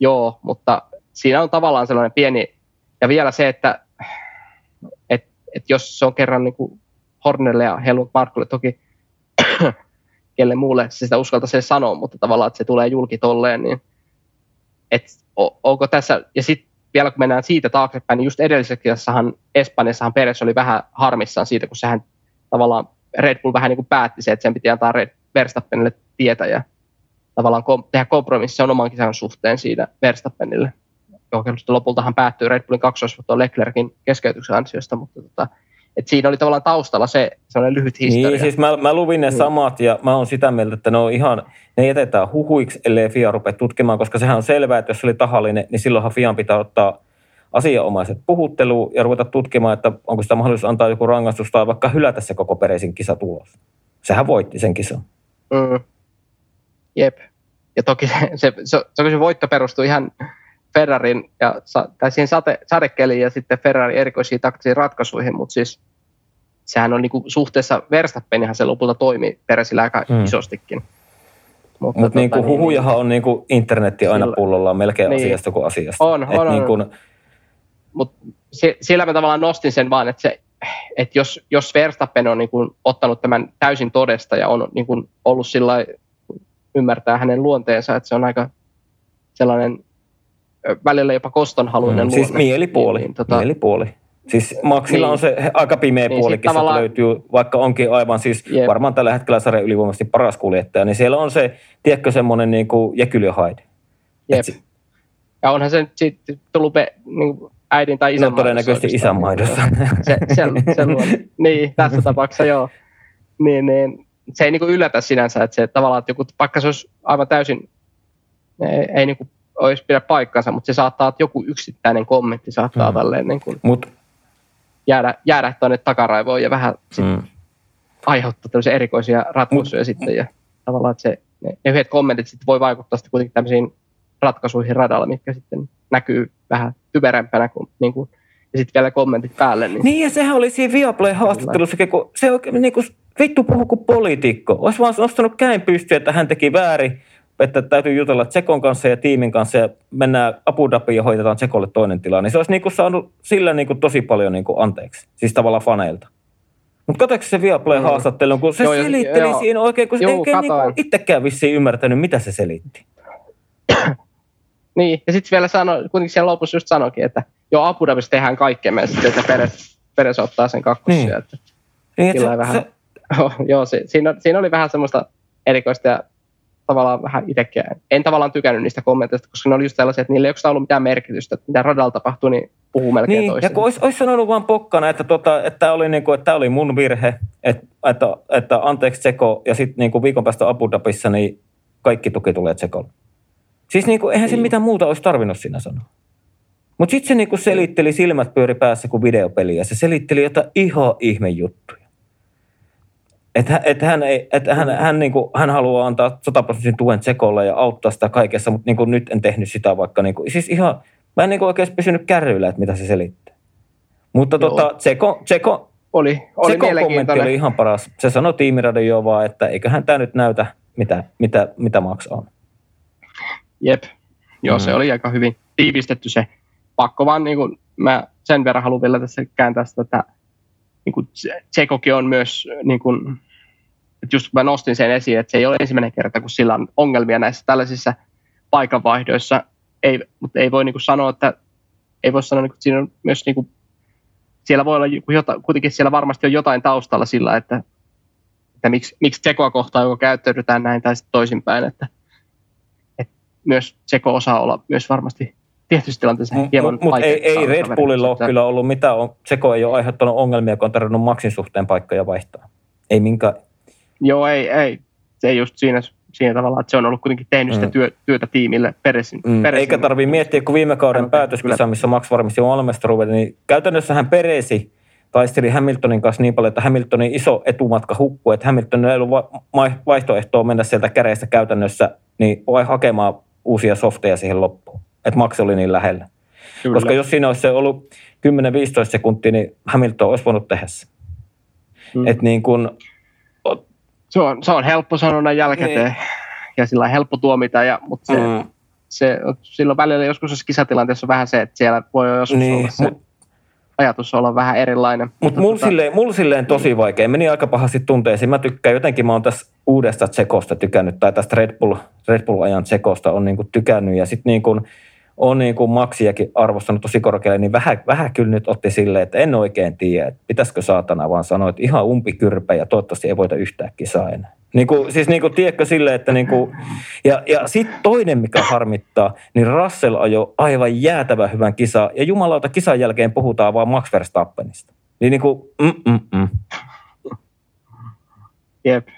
Speaker 2: joo, mutta siinä on tavallaan sellainen pieni, ja vielä se, että et, et jos se on kerran niin kuin Hornelle ja Helmut Markolle toki kelle muulle se sitä uskaltaisi sanoa, mutta tavallaan, että se tulee julki tolleen, niin et, onko tässä, ja sitten vielä kun mennään siitä taaksepäin, niin just edellisessä kisassahan Espanjassahan Peres oli vähän harmissaan siitä, kun sehän tavallaan Red Bull vähän niin kuin päätti se, että sen piti antaa Red Verstappenille tietä ja tavallaan kom- tehdä kompromissi on oman kisan suhteen siinä Verstappenille. Joka lopultahan päättyy Red Bullin kaksoisvoitto Leclerkin keskeytyksen ansiosta, mutta tota, et siinä oli tavallaan taustalla se sellainen lyhyt historia.
Speaker 1: Niin, siis mä, mä luvin ne niin. samat ja mä oon sitä mieltä, että ne on ihan, ne jätetään huhuiksi, ellei FIA rupea tutkimaan, koska sehän on selvää, että jos se oli tahallinen, niin silloinhan FIAn pitää ottaa asianomaiset puhutteluun ja ruveta tutkimaan, että onko sitä mahdollisuus antaa joku rangaistus tai vaikka hylätä se koko Peresin kisatulos. Sehän voitti sen kisan.
Speaker 2: Mm. Jep. Ja toki se, se, se, se, se voitto perustui ihan Ferrarin ja, tai siihen sate, sadekeliin ja sitten Ferrarin erikoisiin taktisiin ratkaisuihin, mutta siis sehän on niinku suhteessa Verstappenihan se lopulta toimi Peresillä aika mm. isostikin.
Speaker 1: Mutta Mut niinku niin, huhujahan niin, on niinku internetti aina sillä, pullollaan melkein niin, asiasta kuin asiasta.
Speaker 2: On, on, on. Niinku, Mutta sillä mä tavallaan nostin sen vaan, että, se, että jos, jos Verstappen on niinku ottanut tämän täysin todesta ja on niinku ollut sillä ymmärtää hänen luonteensa, että se on aika sellainen välillä jopa kostonhaluinen mm,
Speaker 1: Siis mielipuoli, niin, niin, tota, mielipuoli. Siis Maxilla niin. on se aika pimeä niin, puolikin, tavallaan... löytyy, vaikka onkin aivan siis Jep. varmaan tällä hetkellä sarjan ylivoimaisesti paras kuljettaja, niin siellä on se, tiedätkö, semmoinen niin kuin.
Speaker 2: Jep. Et, ja onhan se sitten tullut pe, niin äidin tai isän
Speaker 1: no, todennäköisesti isän maidossa.
Speaker 2: Se, se, se, niin, tässä tapauksessa joo. Niin, niin, se ei niin kuin yllätä sinänsä, että se tavallaan, että joku, vaikka se olisi aivan täysin, ei, ei niin kuin olisi pidä paikkansa, mutta se saattaa, että joku yksittäinen kommentti saattaa mm. tälleen niin kuin Mut. Jäädä, jäädä tuonne takaraivoon ja vähän sit mm. aiheuttaa tämmöisiä erikoisia ratkaisuja Mut. sitten ja tavallaan, että se, ne, ne yhdet kommentit sitten voi vaikuttaa sitten kuitenkin tämmöisiin ratkaisuihin radalla, mitkä sitten näkyy vähän typerempänä kuin, niin kuin ja sitten vielä kommentit päälle. Niin,
Speaker 1: niin ja sehän oli siinä Viaplay haastattelussa, kun se oikein niin kuin vittu puhu kuin poliitikko. Olisi vaan nostanut käin pystyyn, että hän teki väärin että täytyy jutella Tsekon kanssa ja tiimin kanssa ja mennään Abu Dhabiin ja hoitetaan Tsekolle toinen tila, niin se olisi niinku saanut sillä niinku tosi paljon niinku anteeksi, siis tavallaan faneilta. Mutta katsoiko se Viaplay haastattelun, kun se joo, selitteli joo, siinä oikein, kun se ei niinku itsekään vissiin ymmärtänyt, mitä se selitti.
Speaker 2: niin, ja sitten vielä sanoi, kuitenkin siellä lopussa just sanoikin, että joo, Abu Dhabissa tehdään kaikkemme, sitten että Peres, Peres ottaa sen kakkosia. Niin. Että, niin, se, vähän, se... Oh, joo, siinä, siinä oli vähän semmoista erikoista ja tavallaan vähän itsekin, en tavallaan tykännyt niistä kommenteista, koska ne oli just sellaisia, että niillä ei oikeastaan ollut mitään merkitystä, että mitä radalla tapahtui, niin puhuu melkein niin,
Speaker 1: toisin. ja kun olisi, olisi sanonut vaan pokkana, että, tota, että, tämä oli, niin kuin, että tämä oli mun virhe, että, että, että anteeksi Tseko, ja sitten niin kuin viikon päästä Abu Dhabissa, niin kaikki tuki tulee Tsekolle. Siis niin kuin, eihän se niin. mitään muuta olisi tarvinnut siinä sanoa. Mutta sitten se niin kuin selitteli silmät pyöri päässä kuin videopeli, ja se selitteli jotain ihan ihme juttuja. Että et hän, ei, et hän, hän, niin kuin, hän haluaa antaa 100 prosentin tuen Tsekolle ja auttaa sitä kaikessa, mutta niin kuin nyt en tehnyt sitä vaikka. Niin kuin, siis ihan, mä en niin kuin oikeasti pysynyt kärryillä, että mitä se selittää. Mutta tota, Tseko, Tseko,
Speaker 2: oli, oli
Speaker 1: Tsekon kommentti oli ihan paras. Se sanoi tiimiradioon vaan, että eiköhän tämä nyt näytä, mitä, mitä, mitä Max on.
Speaker 2: Jep. Joo, mm. se oli aika hyvin tiivistetty se. Pakko vaan, niin kuin, mä sen verran haluan vielä tässä kääntää sitä, että niin kuin Tsekokin on myös niin kuin, että just kun mä nostin sen esiin, että se ei ole ensimmäinen kerta, kun sillä on ongelmia näissä tällaisissa paikanvaihdoissa, ei, mutta ei voi niin kuin sanoa, että ei voi sanoa, että siinä on myös niin kuin, siellä voi olla jotain, kuitenkin siellä varmasti on jotain taustalla sillä, että, että miksi, miksi Tsekoa kohtaan joko käyttäydytään näin tai sitten toisinpäin, että, että myös Tseko osaa olla myös varmasti tietysti tilanteessa hieman Mutta
Speaker 1: mut ei, ei Red Bullilla ole kyllä ollut mitään, Tseko ei ole aiheuttanut ongelmia, kun on tarvinnut maksin suhteen paikkoja vaihtaa. Ei minkään,
Speaker 2: Joo, ei, ei. Se just siinä siinä tavalla, että se on ollut kuitenkin tehnyt sitä
Speaker 1: Mm.
Speaker 2: työ, työtä tiimille Peresin.
Speaker 1: Mm,
Speaker 2: Peresin
Speaker 1: eikä tarvii miettiä, kun viime kauden päätöskisa,
Speaker 2: kyllä.
Speaker 1: missä Max varmisti maailmanmestaruuden, niin käytännössä hän peresi taisteli Hamiltonin kanssa niin paljon, että Hamiltonin iso etumatka hukkui, että Hamiltonilla ei ollut vaihtoehtoa mennä sieltä käreistä käytännössä niin vai hakemaan uusia softeja siihen loppuun. Että Max oli niin lähellä.
Speaker 2: Kyllä.
Speaker 1: Koska jos siinä olisi se ollut 10-15 sekuntia, niin Hamilton olisi voinut tehdä se.
Speaker 2: Mm.
Speaker 1: Että niin kuin,
Speaker 2: se, on, se on helppo sanoa jälkikäteen
Speaker 1: Niin.
Speaker 2: ja sillä on helppo tuomita, ja, mutta se,
Speaker 1: mm,
Speaker 2: se, silloin välillä joskus jos kisatilanteessa on vähän se, että siellä voi joskus
Speaker 1: Niin,
Speaker 2: olla se
Speaker 1: mut-
Speaker 2: ajatus olla vähän erilainen.
Speaker 1: Mutta mulla silleen, mul silleen tosi vaikea. Meni aika pahasti tunteisiin. Mä tykkään, jotenkin mä oon tässä uudesta Tsekosta tykännyt, tai tästä Red, Bull, Red Bull-ajan Tsekosta on niinku tykännyt. Ja sitten niinku, on niinku Maxiakin arvostanut tosi korkealle, niin vähän, vähän kyllä nyt otti silleen, että en oikein tiedä, että pitäisikö saatana vaan sanoa, että ihan umpikyrpä ja toivottavasti ei voita yhtään kisaa enää. Niinku, siis niinku, tiedätkö silleen, että niinku, ja, ja sitten toinen, mikä harmittaa, niin Russell ajoi aivan jäätävä hyvän kisaa, ja jumalauta kisan jälkeen puhutaan vaan Max Verstappenista. Niin niinku, mm, mm, mm.
Speaker 2: Jep.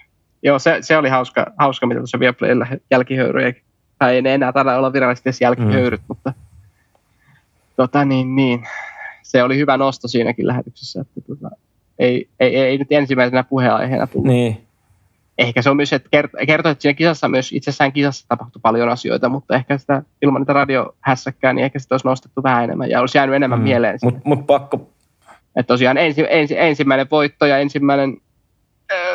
Speaker 2: Joo, se, se oli hauska, hauska mitä tuossa Viaplaylla jälkihöyryjä, tai ei ne enää taida olla virallisesti edes jälkihöyryt, mm. mutta tota niin, niin, se oli hyvä nosto siinäkin lähetyksessä, että tota, ei, ei, ei, nyt ensimmäisenä puheenaiheena tullut.
Speaker 1: Niin.
Speaker 2: Ehkä se on myös, että kert- kertoo, että siinä kisassa myös itsessään kisassa tapahtui paljon asioita, mutta ehkä sitä ilman niitä radiohässäkkää, niin ehkä sitä olisi nostettu vähän enemmän ja olisi jäänyt enemmän mm. mieleen.
Speaker 1: Mutta mut pakko,
Speaker 2: Että tosiaan ensi, ensi, ensimmäinen voitto ja ensimmäinen,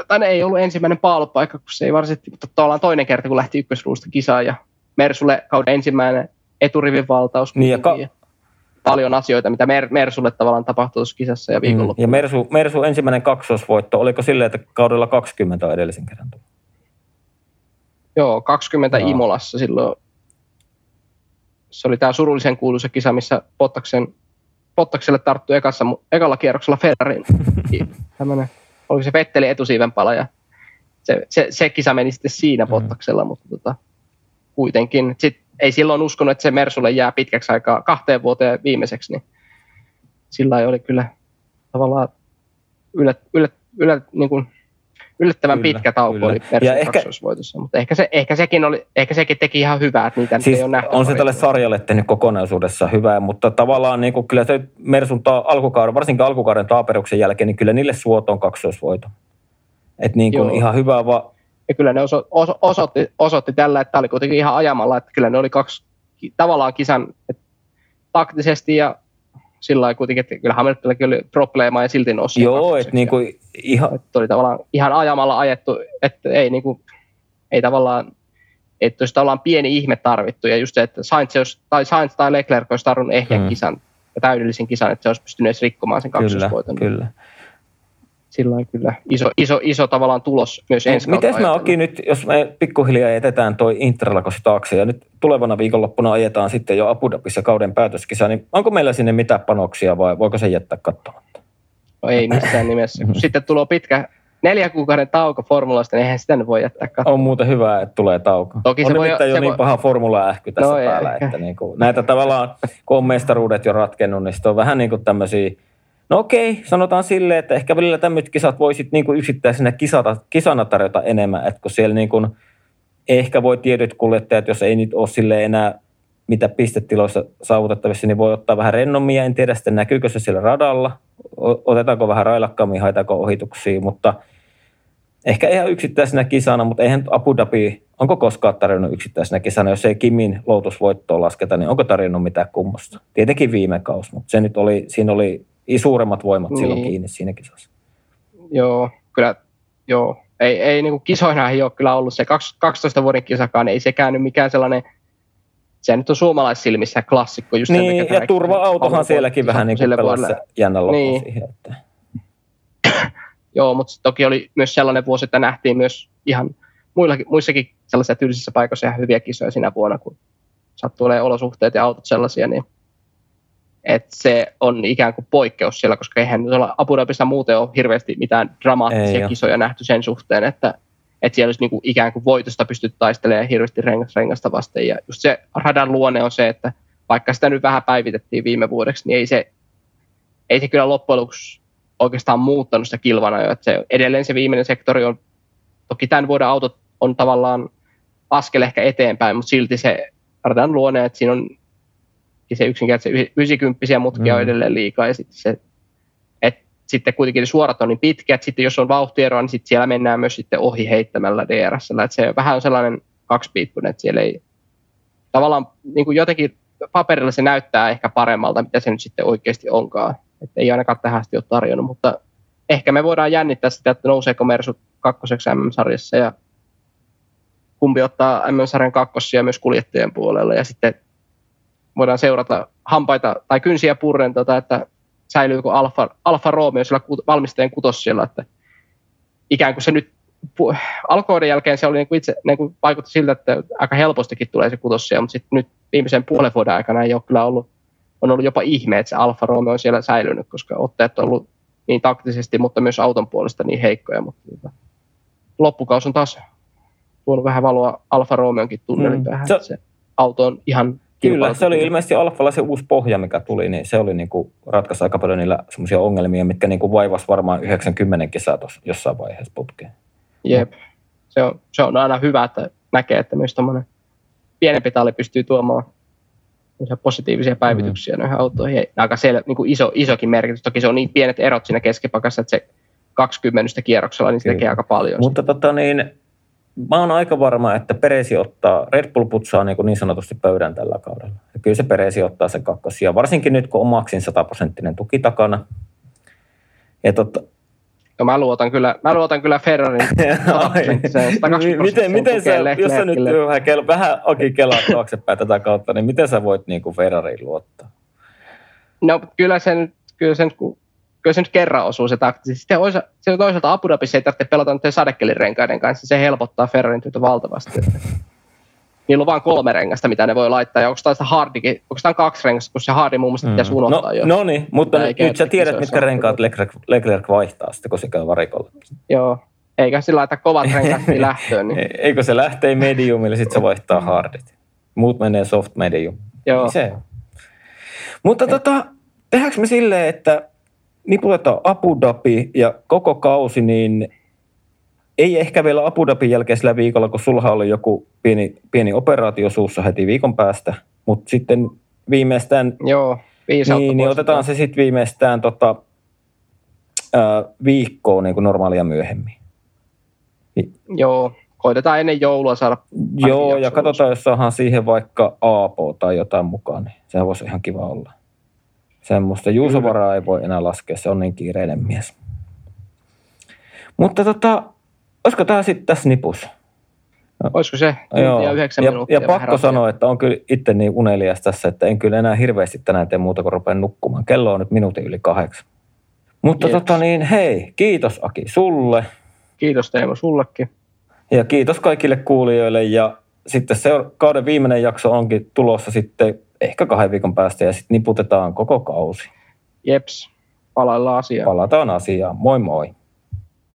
Speaker 2: tai ei ollut ensimmäinen paalupaikka, kun se ei varsinaisesti, mutta tavallaan toinen kerta, kun lähti ykkösruusta kisaan ja Mersulle kauden ensimmäinen eturivin valtaus.
Speaker 1: Niin ja ka-
Speaker 2: paljon asioita, mitä Mer- Mersulle tavallaan tapahtui tuossa kisassa ja
Speaker 1: mm,
Speaker 2: viikonloppuna.
Speaker 1: ja Mersu, Mersu ensimmäinen kaksosvoitto, oliko silleen, että kaudella 20 on edellisen kerran tullut?
Speaker 2: Joo, 20
Speaker 1: Joo.
Speaker 2: Imolassa silloin. Se oli tämä surullisen kuuluisa kisa, missä Pottaksen, Pottakselle tarttui ekassa, ekalla kierroksella Ferrarin. Tämmönen, oliko se Vettelin etusiiven pala ja se, se, se, kisa meni sitten siinä
Speaker 1: Mm.
Speaker 2: Pottaksella, mutta tota, kuitenkin. Sit ei silloin uskonut, että se Mersulle jää pitkäksi aikaa kahteen vuoteen viimeiseksi, niin sillä oli kyllä tavallaan yllät, yllät, yllät, niin kuin yllättävän
Speaker 1: Kyllä,
Speaker 2: pitkä tauko
Speaker 1: kyllä.
Speaker 2: oli Mersun
Speaker 1: ehkä-
Speaker 2: kaksoisvoitossa, mutta ehkä, se, ehkä, sekin oli, ehkä sekin teki ihan hyvää, että niitä
Speaker 1: Siis
Speaker 2: ei ole nähty.
Speaker 1: on se tälle sarjalle tehnyt kokonaisuudessa hyvää, mutta tavallaan niin kuin kyllä se Mersun ta- alkukauden, varsinkin alkukauden taaperuksen jälkeen, niin kyllä niille suot on kaksoisvoito. Että niin kuin
Speaker 2: Joo.
Speaker 1: ihan hyvä vaan,
Speaker 2: Ja kyllä ne oso, oso, osoitti, osoitti tällä, että tämä oli kuitenkin ihan ajamalla, että kyllä ne oli kaksi tavallaan kisan että taktisesti ja sillä lailla kuitenkin, että kyllä Hamiltonillakin oli probleemaa ja silti nousi.
Speaker 1: joo, että niin kuin ihan,
Speaker 2: että oli tavallaan ihan ajamalla ajettu, että ei, niin kuin, ei tavallaan, että olisi tavallaan pieni ihme tarvittu. Ja just se, että Sainz, olisi, tai, Sainz tai Leclerc olisi tarvinnut ehjän
Speaker 1: Mm.
Speaker 2: mm. kisan ja täydellisen kisan, että se olisi pystynyt edes rikkomaan sen
Speaker 1: kyllä,
Speaker 2: kaksosvoiton.
Speaker 1: kyllä.
Speaker 2: Sillä lailla kyllä iso, iso, iso tavallaan tulos myös ensi
Speaker 1: Miten
Speaker 2: ajatellen.
Speaker 1: Aki nyt, jos me pikkuhiljaa jätetään toi Interlagos taakse ja nyt tulevana viikonloppuna ajetaan sitten jo Abu Dhabissa kauden päätöskisa, niin onko meillä sinne mitään panoksia vai voiko se jättää katsomatta?
Speaker 2: No ei missään nimessä. Sitten tulee pitkä neljän kuukauden tauko formulasta, niin eihän sitä nyt voi jättää katsomaan.
Speaker 1: On muuten hyvä, että tulee tauko.
Speaker 2: Toki
Speaker 1: on
Speaker 2: se voi-
Speaker 1: jo
Speaker 2: se
Speaker 1: niin
Speaker 2: voi-
Speaker 1: paha formula-ähky tässä
Speaker 2: No
Speaker 1: päällä,
Speaker 2: ehkä.
Speaker 1: että niin kuin, näitä tavallaan, kun on mestaruudet jo ratkennut, niin sitten on vähän niin kuin tämmöisiä, no okei, sanotaan silleen, että ehkä välillä tämmöiset kisat voisit niin kuin yksittäisenä kisata, kisana tarjota enemmän, että kun siellä niin kuin, ehkä voi tietyt kuljettajat, jos ei nyt ole sille enää mitä pistetiloissa saavutettavissa, niin voi ottaa vähän rennommia. En tiedä sitten näkyykö se siellä radalla, otetaanko vähän railakkaammin, haetaanko ohituksia, mutta ehkä ihan yksittäisenä kisana, mutta eihän Abu Dhabi, onko koskaan tarjonnut yksittäisenä kisana, jos ei Kimin loutusvoittoa lasketa, niin onko tarjonnut mitään kummosta? Tietenkin viime kausi, mutta se nyt oli, siinä oli suuremmat voimat niin. silloin
Speaker 2: Niin.
Speaker 1: kiinni siinä kisassa.
Speaker 2: Joo, kyllä, joo. Ei, ei niin kuin kisoina ei ole kyllä ollut se kaks- 12 vuoden kisakaan, ei sekään nyt mikään sellainen, se nyt on suomalaissilmissä klassikko. Just
Speaker 1: Niin, ja turva-autohan sielläkin vähän niin kuin pelasi jännän loppu
Speaker 2: Niin.
Speaker 1: siihen. Että.
Speaker 2: Joo, mutta toki oli myös sellainen vuosi, että nähtiin myös ihan muillakin, muissakin sellaisissa tyylisissä paikoissa ihan hyviä kisoja sinä vuonna, kun sattuu olemaan olosuhteet ja autot sellaisia, niin että se on ikään kuin poikkeus siellä, koska eihän nyt olla Abu Dhabissa muuten ole hirveästi mitään
Speaker 1: Ei
Speaker 2: dramaattisia
Speaker 1: oo.
Speaker 2: kisoja nähty sen suhteen, että, että siellä olisi niinku ikään kuin voitosta pystyt taistelemaan hirveästi rengas, rengasta vasten. Ja just se radan luonne on se, että vaikka sitä nyt vähän päivitettiin viime vuodeksi, niin ei se, ei se kyllä loppujen lopuksi oikeastaan muuttanut sitä kilvana jo. Että se, edelleen se viimeinen sektori on, toki tämän vuoden autot on tavallaan askel ehkä eteenpäin, mutta silti se radan luonne, että siinä on se yksinkertaisesti 90 mutkia mm. on edelleen liikaa ja sitten se, että sitten kuitenkin ne suorat on niin pitkät, sitten jos on vauhtieroa, niin sitten siellä mennään myös sitten ohi heittämällä DRS, että se vähän on sellainen kaksipiippunen, että siellä ei tavallaan niin kuin jotenkin paperilla se näyttää ehkä paremmalta, mitä se nyt sitten oikeasti onkaan. Että ei ainakaan tähän asti ole tarjonnut, mutta ehkä me voidaan jännittää sitä, että nouseeko Mersu kakkoseksi MM-sarjassa ja kumpi ottaa MM-sarjan kakkosia myös kuljettajien puolella ja sitten voidaan seurata hampaita tai kynsiä purren, tota, että säilyykö Alfa, Alfa Romeo sillä valmistajan kutossilla, että ikään kuin se nyt alkoiden jälkeen se oli niin kuin itse niin kuin vaikutti siltä, että aika helpostikin tulee se kutossia, mutta sitten nyt viimeisen puolen vuoden aikana ei ole kyllä ollut, on ollut jopa ihme, että se Alfa Romeo on siellä säilynyt, koska otteet on ollut niin taktisesti, mutta myös auton puolesta niin heikkoja, mutta tota, loppukaus on taas tuonut vähän valoa Alfa Romeonkin tunnelin mm. päähän, se, se auto on ihan
Speaker 1: Kyllä, se oli ilmeisesti Alfalla se uusi pohja, mikä tuli, niin se oli niin kuin ratkaisi aika paljon niillä semmoisia ongelmia, mitkä niin kuin vaivasi varmaan 90 kisaa tuossa jossain vaiheessa putkeen.
Speaker 2: Jep, se on, se on aina hyvä, että näkee, että myös tuommoinen pienempi talli pystyy tuomaan positiivisia päivityksiä mm. noihin autoihin. Aika sel, niin kuin iso, isokin merkitys. Toki se on niin pienet erot siinä keskipakassa, että se 20 kierroksella, niin se tekee aika paljon.
Speaker 1: Mutta tota niin, mä oon aika varma, että Peresi ottaa, Red Bull putsaa niin, kuin niin sanotusti pöydän tällä kaudella. Ja kyllä se Peresi ottaa sen kakkosia, varsinkin nyt kun on Maxin sataprosenttinen tuki takana. Ja totta,
Speaker 2: No mä luotan kyllä, mä luotan kyllä Ferrarin
Speaker 1: miten, miten sä, jos sä nyt vähän, kel, vähän Aki kelaa taaksepäin tätä kautta, niin miten sä voit niin kuin Ferrariin luottaa?
Speaker 2: No kyllä sen, kyllä sen, kyllä se nyt kerran osuu se taktisesti. Sitten se toisaalta Abu Dhabissa ei tarvitse pelata nyt sadekelirenkaiden kanssa, se helpottaa Ferrarin työtä valtavasti. Niillä on vain kolme rengasta, mitä ne voi laittaa, ja onko tämä hardikin, onko tämä kaksi rengasta, kun se hardi muun muassa mm. pitäisi unohtaa
Speaker 1: no, jo. No niin, mutta nyt, nyt sä tiedät, mitkä renkaat Leclerc, Leclerc vaihtaa sitten, kun se käy varikolla.
Speaker 2: Joo, eikä sillä laita kovat renkaat niin lähtöön. Niin.
Speaker 1: Eikö se lähtee mediumille, sitten se vaihtaa hardit. Muut menee soft medium.
Speaker 2: Joo. Niin
Speaker 1: se. Mutta tota, tehdäänkö me silleen, että niputetaan Abu Dhabi ja koko kausi, niin ei ehkä vielä Abu Dhabin jälkeisellä viikolla, kun sulla oli joku pieni, pieni operaatio suussa heti viikon päästä, mutta sitten viimeistään,
Speaker 2: Joo,
Speaker 1: niin, niin otetaan se sitten viimeistään tota, ää, viikkoon niin kuin normaalia myöhemmin.
Speaker 2: Joo, koitetaan ennen joulua saada
Speaker 1: Joo, ja katsotaan, jos saadaan siihen vaikka Aapo tai jotain mukaan, niin sehän voisi ihan kiva olla. Semmoista Juusovaraa ei voi enää laskea, se on niin kiireinen mies. Mutta tota, olisiko tämä sitten tässä nipus?
Speaker 2: Olisiko se Joo. ja
Speaker 1: ja,
Speaker 2: minuuttia?
Speaker 1: Ja pakko sanoa, että on kyllä itse niin unelias tässä, että en kyllä enää hirveästi tänään tee muuta kuin rupean nukkumaan. Kello on nyt minuutin yli kahdeksan. Mutta tota niin, hei, kiitos Aki sulle.
Speaker 2: Kiitos Teemo sullekin.
Speaker 1: Ja kiitos kaikille kuulijoille ja sitten se kauden viimeinen jakso onkin tulossa sitten ehkä kahden viikon päästä ja sitten niputetaan koko kausi.
Speaker 2: Jeps, palaillaan asiaan.
Speaker 1: Palataan asiaan. Moi moi.